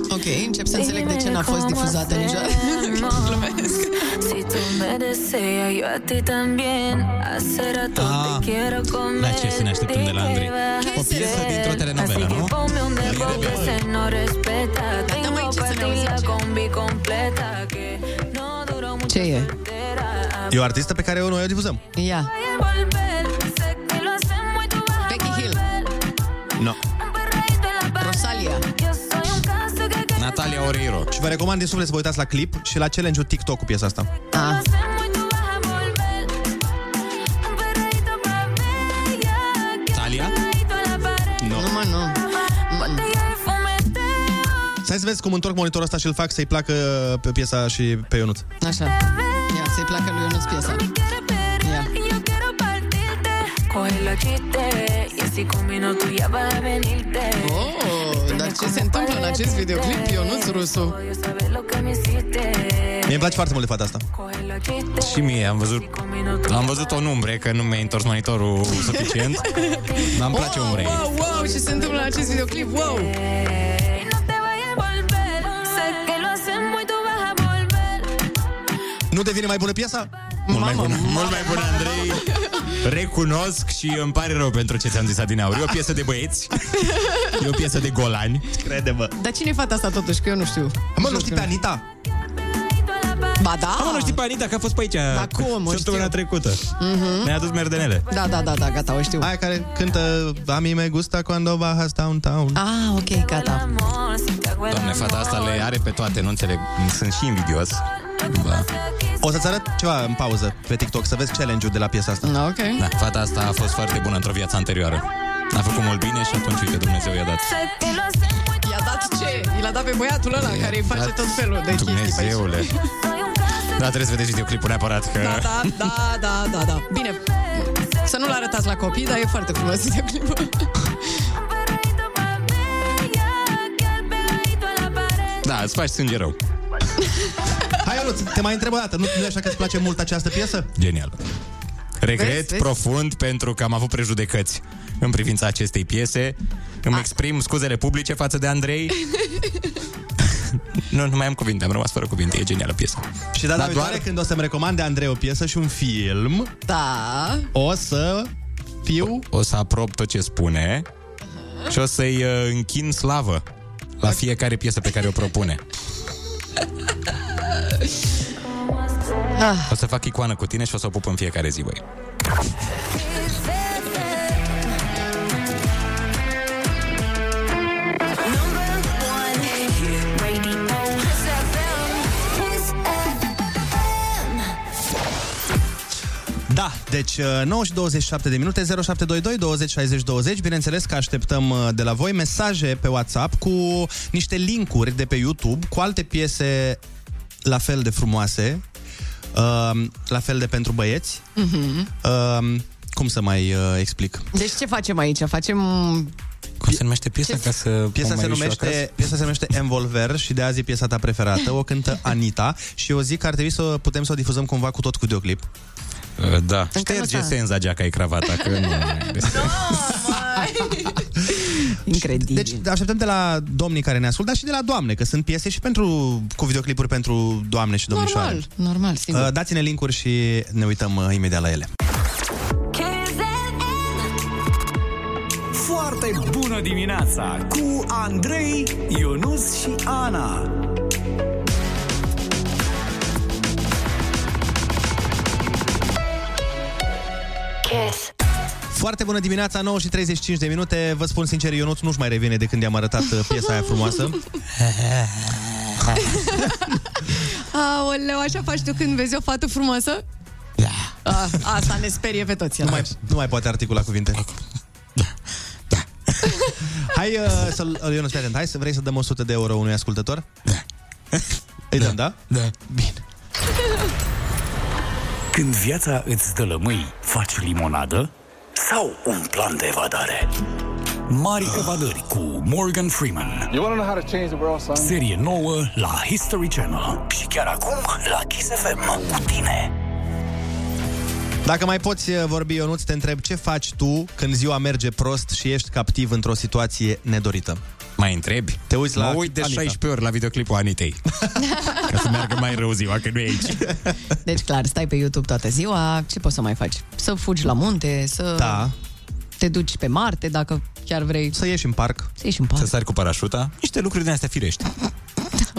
Ok, încep să înțeleg de ce n-a fost difuzată niciodată. Glumesc. Si tú me deseas, yo a ti también. Hace rato Ah, te quiero comer. La ce să ne așteptăm de la Andrei? O piesă dintr-o telenovelă, nu? Ponme un dembow que se no respeta. Tengo pa' ti la combi completa. Que no duró mucho Ce e? E o artistă pe care noi o difuzăm. Ia. volver. Sé que lo hacemos y tú vas a Becky Hill. No. Rosalia. Yo soy un caso que Natalia Oreiro. Și vă recomand din suflet să vă uitați la clip și la challenge-ul TikTok cu piesa asta. Ah. Stai să vezi cum întorc monitorul ăsta și îl fac să-i placă pe piesa și pe Ionuț. Așa. Ia, să-i placă lui Ionuț piesa. Ia. Coge la chiste y así con minutos ya va a venirte. Oh, dar ce se întâmplă în acest videoclip, Ionuț Rusu? Sabes lo que me hiciste. Mie îmi place foarte mult de fata asta. Și mie am văzut Am văzut o umbre Că nu mi-a întors monitorul suficient Dar îmi place umbre Wow, wow, ce se întâmplă în acest videoclip? Wow! Nu devine mai bună piesa? Mult mai bună, mult mai bună, Andrei Recunosc și îmi pare rău pentru ce ți-am zis adineauri E o piesă de băieți E o piesă de golani Crede-mă Dar cine e fata asta totuși? Că eu nu știu. Mă, nu știi pe Anita? Ba da. Am nu știi pe Anita, că a fost pe aici Da, cum, o Săptămâna știu. trecută Mhm. Ne-a adus merdenele Da, da, da, da, gata, o știu. Aia care cântă A mí me gusta cuando bajas downtown Ah, ok, gata. Doamne, fata asta le are pe toate, nu înțeleg Sunt și invidios da. O să-ți arăt ceva în pauză pe TikTok Să vezi challenge-ul de la piesa asta Ok. da, fata asta a fost foarte bună într-o viață anterioară A făcut mult bine și atunci, uite, Dumnezeu i-a dat I-a dat ce? I l-a dat pe băiatul ăla care îi face tot felul de chestii pe aici. Dumnezeule Da, trebuie să vedeți videoclipul neapărat că... Da, da, da, da, da, da. Bine, să nu-l arătați la copii, dar e foarte frumos videoclipul. Da, îți faci sânge rău Hai, Ionuț, te mai întreb o dată Nu, nu e așa că îți place mult această piesă? Genial Regret Vezi, vezi, vezi? profund pentru că am avut prejudecăți în privința acestei piese. Îmi exprim scuzele publice față de Andrei. nu, nu mai am cuvinte, am rămas fără cuvinte. E genială piesa. Și data Dar viitoare doar- când o să-mi recomande Andrei o piesă și un film Da. O să fiu O să aprob tot ce spune și o să-i uh, închin slavă la fiecare piesă pe care o propune. Ah. O să fac icoană cu tine și o să o pup în fiecare zi, băi. Da, deci uh, 9 și 27 de minute 0722 20 60 20 Bineînțeles că așteptăm uh, de la voi mesaje pe WhatsApp Cu niște linkuri de pe YouTube Cu alte piese la fel de frumoase, uh, la fel de pentru băieți. Mhm. Uh, cum să mai uh, explic? Deci ce facem aici? Facem... Cum se numește piesa? Ca să Piesa o se, mai ușor acasă? numește, piesa se numește Envolver și de azi e piesa ta preferată. O cântă Anita și eu zic că ar trebui să putem să o difuzăm cumva cu tot cu videoclip. Uh, Da. Încă nu Șterge s-a- senza geaca e cravata, că nu... Incredibil. Deci așteptăm de la domnii care ne ascultă, dar și de la doamne, că sunt piese și pentru cu videoclipuri pentru doamne și domnișoare. Normal, normal, sigur. Uh, dați-ne linkuri și ne uităm uh, imediat la ele. Foarte bună dimineața cu Andrei, Ionus și Ana. Kiss. Foarte bună dimineața, 9 și 35 de minute. Vă spun sincer, Ionuț nu-și mai revine de când i-am arătat uh, piesa aia frumoasă. Aoleu, așa faci tu când vezi o fată frumoasă? Da. A, asta ne sperie pe toți. Nu mai, nu mai poate articula cuvinte. Hai uh, să-l, uh, Ionuț, fii atent, hai să vrei să dăm 100 de euro unui ascultător? Da. Îi dăm, da? Da. Când viața îți dă lămâi, faci limonadă sau un plan de evadare? Mari evadări cu Morgan Freeman. You wanna know how to change the world, son? Serie nouă la History Channel. Și chiar acum la Kiss FM cu tine. Dacă mai poți uh, vorbi, Ionuț, te întreb ce faci tu când ziua merge prost și ești captiv într-o situație nedorită? Mai întrebi? Te uiți la Mă uit de Anita. 16 ori la videoclipul Anitei. Ca să meargă mai rău ziua, că nu e aici. Deci clar, stai pe YouTube toată ziua, ce poți să mai faci? Să fugi la munte, să Da. te duci pe Marte, dacă chiar vrei. Să ieși în parc. Să ieși în parc. Să sari cu parașuta. Niște lucruri din astea firești.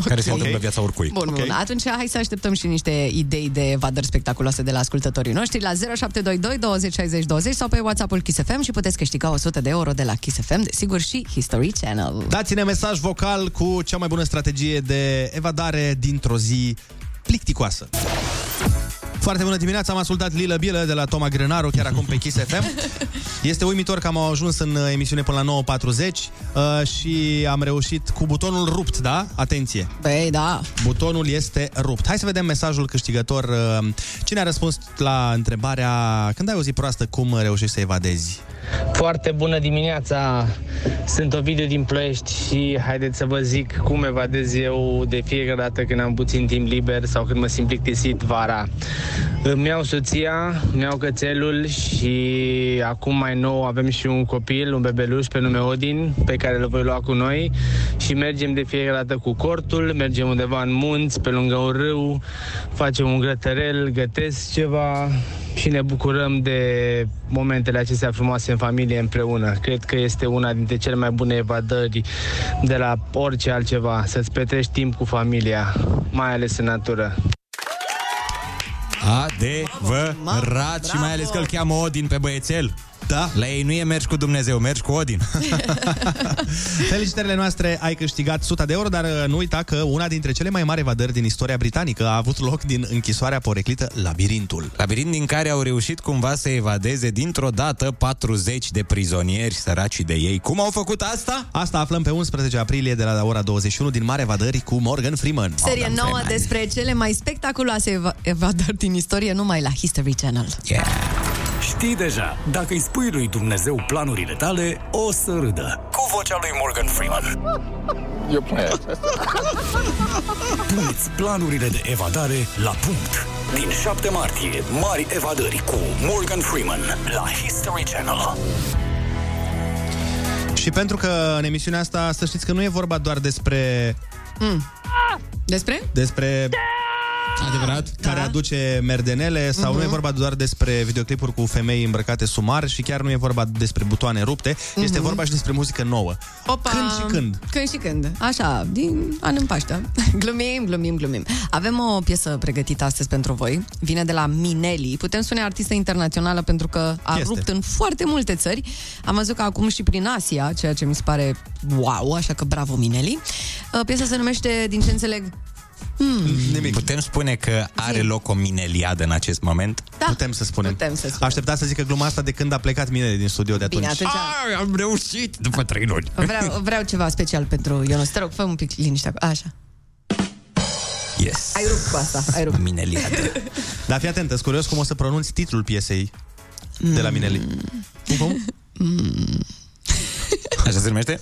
Care se întâmplă în viața oricui. Bun, okay. bun. Atunci hai să așteptăm și niște idei de evadări spectaculoase de la ascultătorii noștri la 0722 20 60 20 sau pe WhatsApp-ul Kiss FM și puteți câștiga 100 de euro de la Kiss FM, desigur și History Channel. Dați-ne mesaj vocal cu cea mai bună strategie de evadare dintr-o zi plicticoasă. Foarte bună dimineața, am ascultat Lila Bilă de la Toma Grânaru, chiar acum pe Kiss FM. Este uimitor că am ajuns în uh, emisiune până la 9.40 uh, și am reușit cu butonul rupt, da? Atenție! Păi, da. Butonul este rupt. Hai să vedem mesajul câștigător. Uh, Cine a răspuns la întrebarea când ai o zi proastă, cum reușești să evadezi? Foarte bună dimineața! Sunt Ovidiu din Ploiești și haideți să vă zic cum evadez eu de fiecare dată când am puțin timp liber sau când mă simt plictisit vara. Îmi iau soția, îmi iau cățelul și acum mai nou avem și un copil, un bebeluș pe nume Odin, pe care îl voi lua cu noi și mergem de fiecare dată cu cortul, mergem undeva în munți, pe lângă un râu, facem un grătărel, gătesc ceva și ne bucurăm de momentele acestea frumoase în familie împreună. Cred că este una dintre cele mai bune evadări de la orice altceva, să-ți petrești timp cu familia, mai ales în natură. Adevărat și mai ales că îl cheamă Odin pe băiețel. Da. La ei nu e mergi cu Dumnezeu, mergi cu Odin. Felicitările noastre, ai câștigat 100 de euro, dar uh, nu uita că una dintre cele mai mari evadări din istoria britanică a avut loc din închisoarea poreclită Labirintul. Labirint din care au reușit cumva să evadeze dintr-o dată 40 de prizonieri săraci de ei. Cum au făcut asta? Asta aflăm pe 11 aprilie de la ora 21 din Mare Evadări cu Morgan Freeman. Serie nouă despre cele mai spectaculoase eva- evadări din istorie numai la History Channel. Yeah. Știi deja, dacă îi spui lui Dumnezeu planurile tale, o să râdă. Cu vocea lui Morgan Freeman. Eu playing. Puneți planurile de evadare la punct. Din 7 martie, mari evadări cu Morgan Freeman la History Channel. Și pentru că în emisiunea asta, să știți că nu e vorba doar despre Mm. Despre? despre Adevărat? care Da. aduce merdenele sau Mhm. nu e vorba doar despre videoclipuri cu femei îmbrăcate sumar și chiar nu e vorba despre butoane rupte, este Mhm. vorba și despre muzică nouă. Opa. Când și când? Când și când. Așa, din an în Paștea. glumim, glumim, glumim. Avem o piesă pregătită astăzi pentru voi. Vine de la Minelli. Putem spune artistă internațională pentru că a Este. rupt în foarte multe țări. Am văzut că acum și prin Asia, ceea ce mi se pare wow, așa că bravo Minelli. Uh, Piesa se numește, din ce înțeleg, Hmm. Nimic. Putem spune că are loc o mineliadă în acest moment? Da. Putem să spunem. Putem să spunem. Aștepta să zică gluma asta de când a plecat mine din studio de atunci. Bine, atunci Ai, am reușit după trei luni. vreau, vreau ceva special pentru Ionuț. Te rog, fă un pic liniște. acolo. Așa. Yes. Ai rupt cu asta, ai rupt. Mineliadă. Dar fii atent, sunt curios cum o să pronunți titlul piesei de la Mineli. Cum, cum? Așa se numește?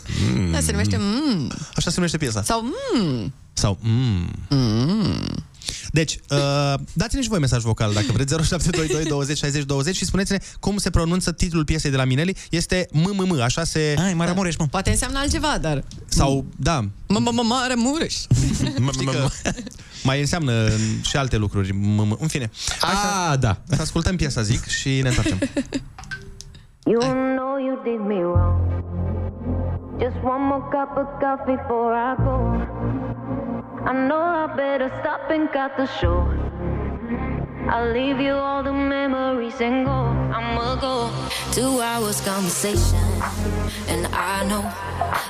Da, se numește mm. Așa se numește piesa. Sau mm. Sau mm. Mm. Deci, uh, dați-ne și voi mesaj vocal dacă vreți 0722 20 60 20 și spuneți-ne cum se pronunță titlul piesei de la Mineli. Este MMM, așa se... Ai, Maramureș, mă. Poate înseamnă altceva, dar... Sau, da, Mare Mureș. Știi că mai înseamnă și alte lucruri. M- În fine. Hai A, da. să ascultăm piesa, zic, și ne întoarcem. You know you did me wrong. Just one more cup of coffee before I go. I know I better stop and cut the show. I'll leave you all the memories and go. I'ma go. Two hours conversation, and I know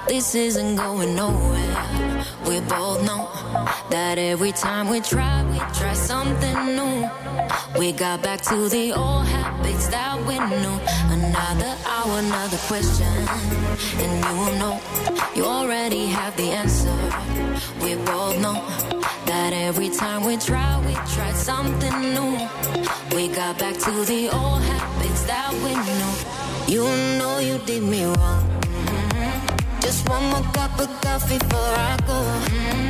this isn't going nowhere. We both know that every time we try, we try something new. We got back to the old habits that we knew. Another hour, another question, and you know you already have the answer. We both know that every time we try, we try something new. We got back to the old habits that we knew. You know you did me wrong. Mhm. Just one more cup of coffee before I go. Mhm.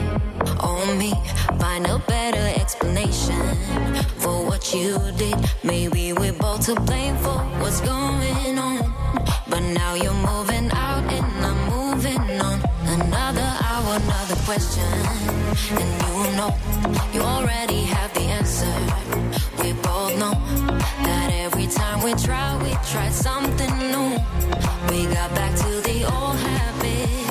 on me. Find a better explanation for what you did. Maybe we're both to blame for what's going on. But now you're moving out and I'm moving on. Another hour, another question. And you know you already have the answer. We both know that every time we try, we try something new. We got back to the old habits.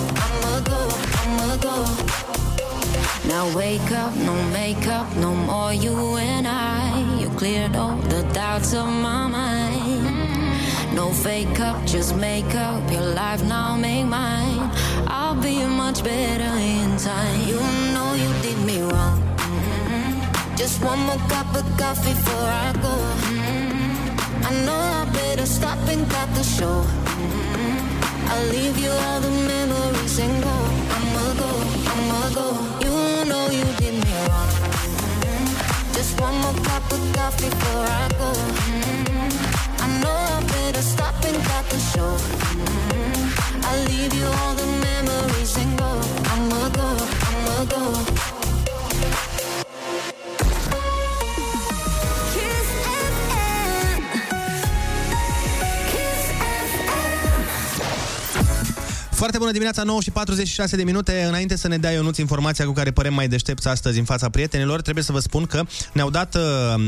Now wake up, no makeup, no more you and I. You cleared all the doubts of my mind. No fake up, just make up your life now, make mine. I'll be much better in time. You know you did me wrong. Mhm. Just one more cup of coffee before I go. Mhm. I know I better stop and cut the show. Mhm. I'll leave you all the memories and go. I'ma go, I'ma go. Just one more cup of coffee before I go. Mhm. I know I better stop and cut the show. Mhm. I'll leave you all the memories and go. I'ma go, I'ma go. Foarte bună dimineața, 9 și 46 de minute. Înainte să ne dea Ionuț informația cu care părem mai deștepți astăzi în fața prietenilor, trebuie să vă spun că ne-au dat uh,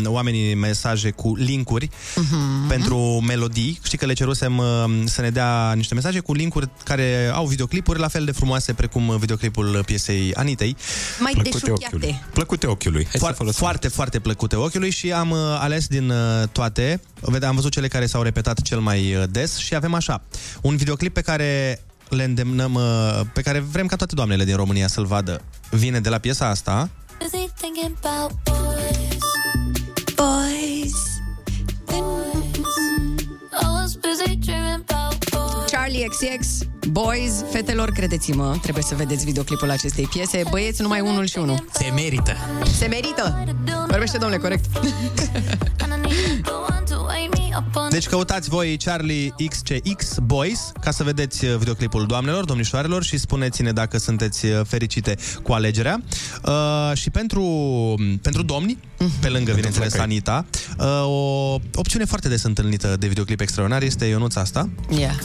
oamenii mesaje cu linkuri Mhm. pentru melodii. Știi că le cerusem uh, să ne dea niște mesaje cu linkuri care au videoclipuri la fel de frumoase precum videoclipul piesei Anitei. Mai deșuchiate. Plăcute ochiului. Hai Foar- să folosim. foarte, foarte plăcute ochiului și am uh, ales din uh, toate. Vede, am văzut cele care s-au repetat cel mai uh, des și avem așa. Un videoclip pe care le îndemnăm, uh, pe care vrem ca toate doamnele din România să-l vadă. Vine de la piesa asta. Busy thinking about boys. Boys. I was busy dreaming about boys. Charlie XX, Boys, fetelor, credeți-mă, trebuie să vedeți videoclipul acestei piese. Băieți, numai unul și unul. Se merită. Se merită! Vorbește, domnule, corect. And I need the one to wake me up on Deci căutați voi Charlie XCX Boys ca să vedeți uh, videoclipul doamnelor, domnișoarelor și spuneți-ne dacă sunteți uh, fericite cu alegerea. Uh, și pentru, pentru domni, pe lângă, bineînțeles, Anita, uh, o opțiune foarte des întâlnită de videoclip extraordinar este Ionuț asta. Ia.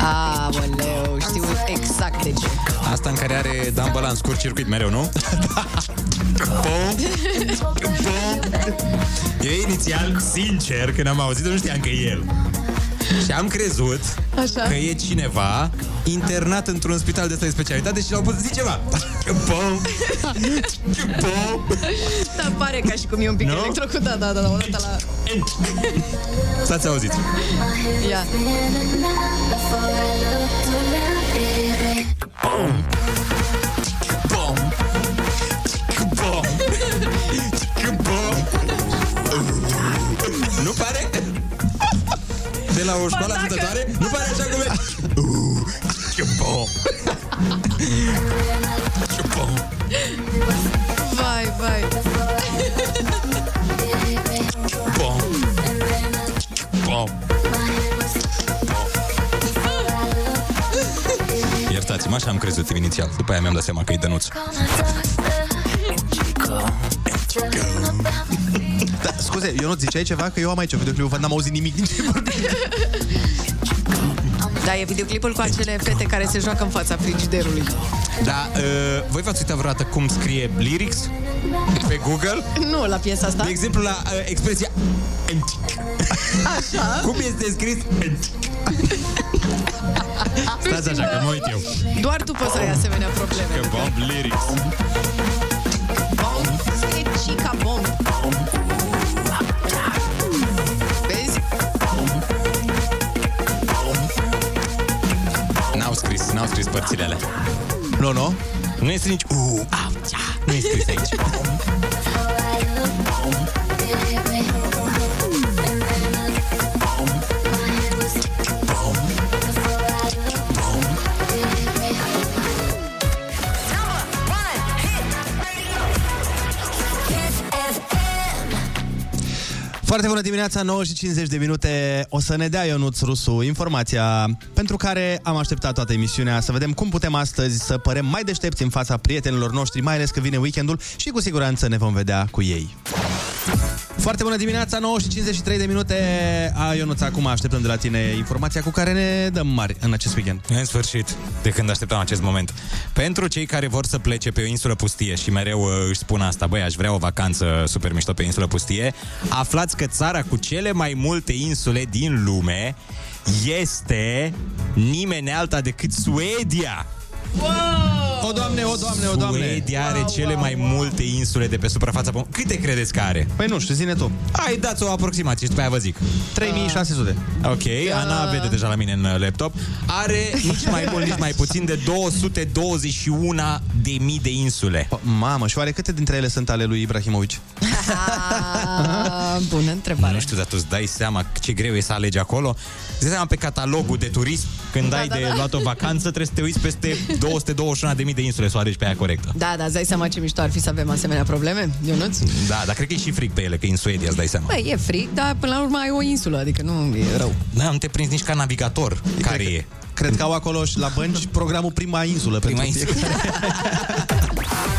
Aoleu, știu exact de ce. Asta în care are Dan Bălan scurt circuit mereu, nu? da. Eu inițial, sincer, când am auzit nu știam că e el. Și am crezut Așa. că e cineva internat într-un spital de ăsta de specialitate și l-au pus să zic ceva. Pom. Pom. Da, pare ca și cum e un pic Nu? electrocutat, da, da, da, odată la... Stați auzit. Ia. Bom. Bom. Bom. Bom. Nu pare? De la o școală ajutătoare? Nu pare așa cum e? Bom. Așa am crezut inițial. După aia mi-am dat seama că e Dănuț. Da, scuze, eu nu ziceai ceva că eu am aici un videoclip, văd, n-am auzit nimic din ce vorbi. Da, e videoclipul cu acele fete care se joacă în fața frigiderului. Da, uh, voi v-ați uitat vreodată cum scrie lyrics pe Google? Nu la piesa asta. De exemplu, la uh, expresia Așa. Cum este scris? Stați așa, că mă uit eu. Doar tu poți să ai asemenea probleme. Că Bob Lyrics. Bom, scrie Chica Bom. Vezi? N-au scris, n-au scris părțile alea. Nu, nu? Nu este nici... Uh, au, cea. Nu e scris aici. Foarte bună dimineața, 9 și 50 de minute. O să ne dea Ionuț Rusu informația pentru care am așteptat toată emisiunea să vedem cum putem astăzi să părem mai deștepți în fața prietenilor noștri, mai ales că vine weekendul și cu siguranță ne vom vedea cu ei. Foarte bună dimineața, 9 și 53 de minute. A, Ionuț, acum așteptăm de la tine informația cu care ne dăm mari în acest weekend. În sfârșit, de când așteptam acest moment. Pentru cei care vor să plece pe o insulă pustie și mereu uh, își spun asta, băi, aș vrea o vacanță super mișto pe insulă pustie, aflați că țara cu cele mai multe insule din lume este nimeni alta decât Suedia. O, Doamne, o, Doamne, o, Doamne! Suedia are cele mai multe insule de pe suprafața Pământului. Câte credeți că are? Păi nu știu, zine tu. Hai, dați o aproximație și după aia vă zic. 3600. Ok, Ana vede deja la mine în uh, laptop. Are nici mai mult, nici mai puțin de 221 de mii de insule. Mamă, și oare câte dintre ele sunt ale lui Ibrahimovici? Ah, bună întrebare. Nu știu, dar tu îți dai seama ce greu e să alegi acolo. Îți dai seama pe catalogul de turism, când Da, ai da, de da. luat o vacanță, trebuie să te uiți peste 221 de mii de insule să o alegi pe aia corectă. Da, da, îți dai seama ce mișto ar fi să avem asemenea probleme, Ionuț? Da, dar cred că e și fric pe ele, că e în Suedia, îți dai seama. Băi, e fric, dar până la urmă ai o insulă, adică nu e rău. Da, nu te prinzi nici ca navigator care e. Cred că au acolo și la bănci programul Prima Insulă. Prima pentru insulă.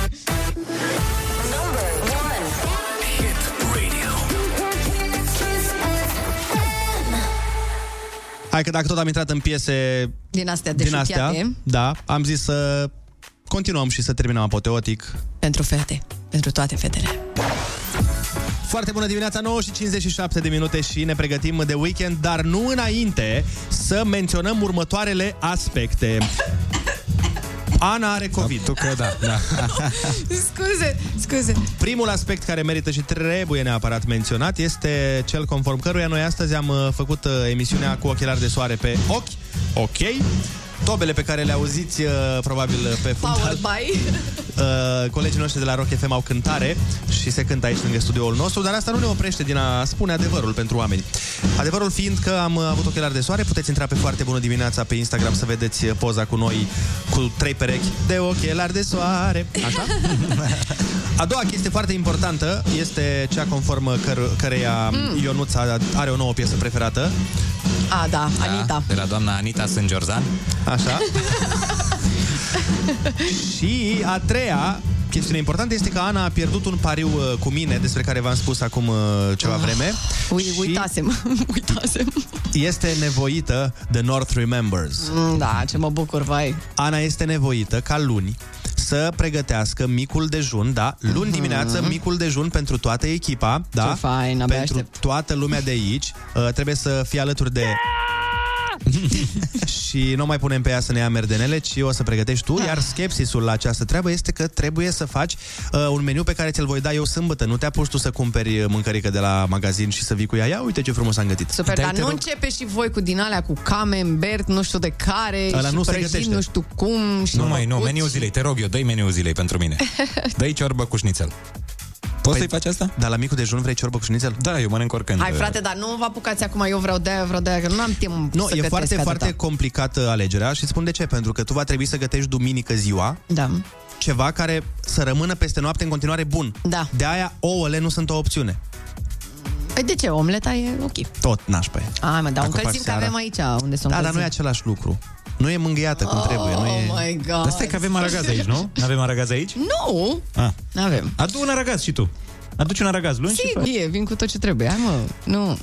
Hai că dacă tot am intrat în piese Din astea de din astea, șuchiate. da, am zis să continuăm și să terminăm apoteotic. Pentru fete, pentru toate fetele. Foarte bună dimineața, 9 și 57 de minute și ne pregătim de weekend, dar nu înainte să menționăm următoarele aspecte. Ana are COVID. Tu că da, da. Scuze, scuze. Primul aspect care merită și trebuie neapărat menționat este cel conform căruia noi astăzi am uh, făcut uh, emisiunea cu ochelari de soare pe ochi. Ok. Tobele pe care le auziți uh, probabil pe Power fundal. by. Uh, colegii noștri de la Rock FM au cântare și se cântă aici lângă studioul nostru, dar asta nu ne oprește din a spune adevărul pentru oameni. Adevărul fiind că am uh, avut ochelari de soare, puteți intra pe foarte bună dimineața pe Instagram să vedeți uh, poza cu noi cu trei perechi de ochelari de soare. Așa? A doua chestie foarte importantă este cea conform căr- căreia Mm. Ionuța are o nouă piesă preferată. A, da, Anita. De la doamna Anita Sângerzan. Așa. și a treia chestiune importantă este că Ana a pierdut un pariu uh, cu mine, despre care v-am spus acum uh, ceva Ah. vreme. Ui, și uitasem, uitasem. Este nevoită de North Remembers. Mm, Da, ce mă bucur, vai. Ana este nevoită ca luni să pregătească micul dejun, da? Luni dimineață, micul dejun pentru toată echipa, da? Mhm. Ce fain, abia Pentru aștept. toată lumea de aici. Uh, trebuie să fie alături de... și nu mai punem pe ea să ne ia merdenele, ci o să pregătești tu, iar skepsisul la această treabă este că trebuie să faci uh, un meniu pe care ți-l voi da eu sâmbătă. Nu te apuci tu să cumperi mâncărică de la magazin și să vii cu ea. Ia uite ce frumos am gătit. Super, dar nu începe și voi cu din alea cu camembert, nu știu de care, Ăla și nu se prăjit, gătește. nu știu cum. Și Nu mai, nu, făcuți. meniul zilei, te rog eu, dă-i meniul zilei pentru mine. Dă-i ciorbă cu șnițel. Poți să-i faci asta? Dar Păi, la micul dejun vrei ciorbă cu șnițel? Da, eu mănânc oricând. Hai, frate, dar nu vă apucați acum, eu vreau de-aia, vreau de-aia, că nu am timp Nu, să e gătesc foarte, atâta. foarte complicată alegerea și îți spun de ce. Pentru că tu va trebui să gătești duminică ziua Da. ceva care să rămână peste noapte în continuare bun. Da. De aia ouăle nu sunt o opțiune. Păi de ce? Omleta e ok. Tot nașpa e. Ai, mă, dar Dacă încălzim faci că seara. avem aici, unde sunt Da, dar nu e același lucru. Nu e mângâiată cum trebuie. Nu e... Oh my God. Dar stai că avem aragaz aici, nu? Avem aragaz aici? Nu, Ah. avem. Adu un aragaz și tu. Aduci un aragaz luni și Sigur, faci. e, vin cu tot ce trebuie. Hai, mă, nu.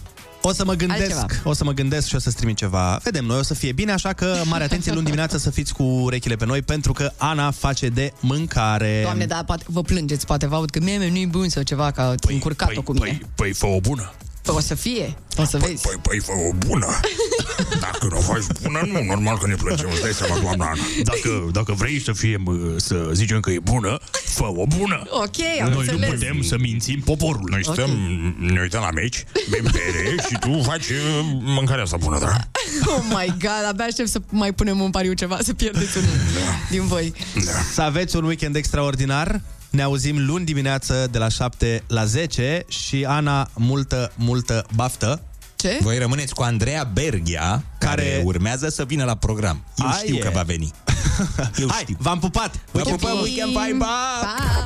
O să mă gândesc, Altceva. o să mă gândesc și o să-ți trimit ceva. Vedem, noi o să fie bine, așa că mare atenție luni dimineața să fiți cu urechile pe noi, pentru că Ana face de mâncare. Doamne, dar poate vă plângeți, poate vă aud că mie nu-i bun sau ceva, că ați încurcat-o cu mine. Păi, păi fă o bună. Păi o să fie, o să vezi. Păi, păi fă o bună. Dacă nu o faci bună, nu, normal că ne plângem. Îți dai seama, doamna Ana. Dacă, dacă vrei să fie, mă, să zicem că e bună, fă o bună. Ok, am Noi înțeles. nu putem să mințim poporul. Noi stăm, ne uităm la meci, bem bere și tu faci uh, mâncarea asta bună, da? Oh my god, abia aștept să mai punem un pariu ceva, să pierdeți unul din voi. Să aveți un weekend extraordinar. Ne auzim luni dimineață de la 7 la 10 și Ana, multă, multă baftă. Ce? Voi rămâneți cu Andreea Berghia, care, care urmează să vină la program. Eu Aia știu e. că va veni. Eu Hai, știu. v-am pupat! Vă pupăm, weekend, bye, bye! Pa!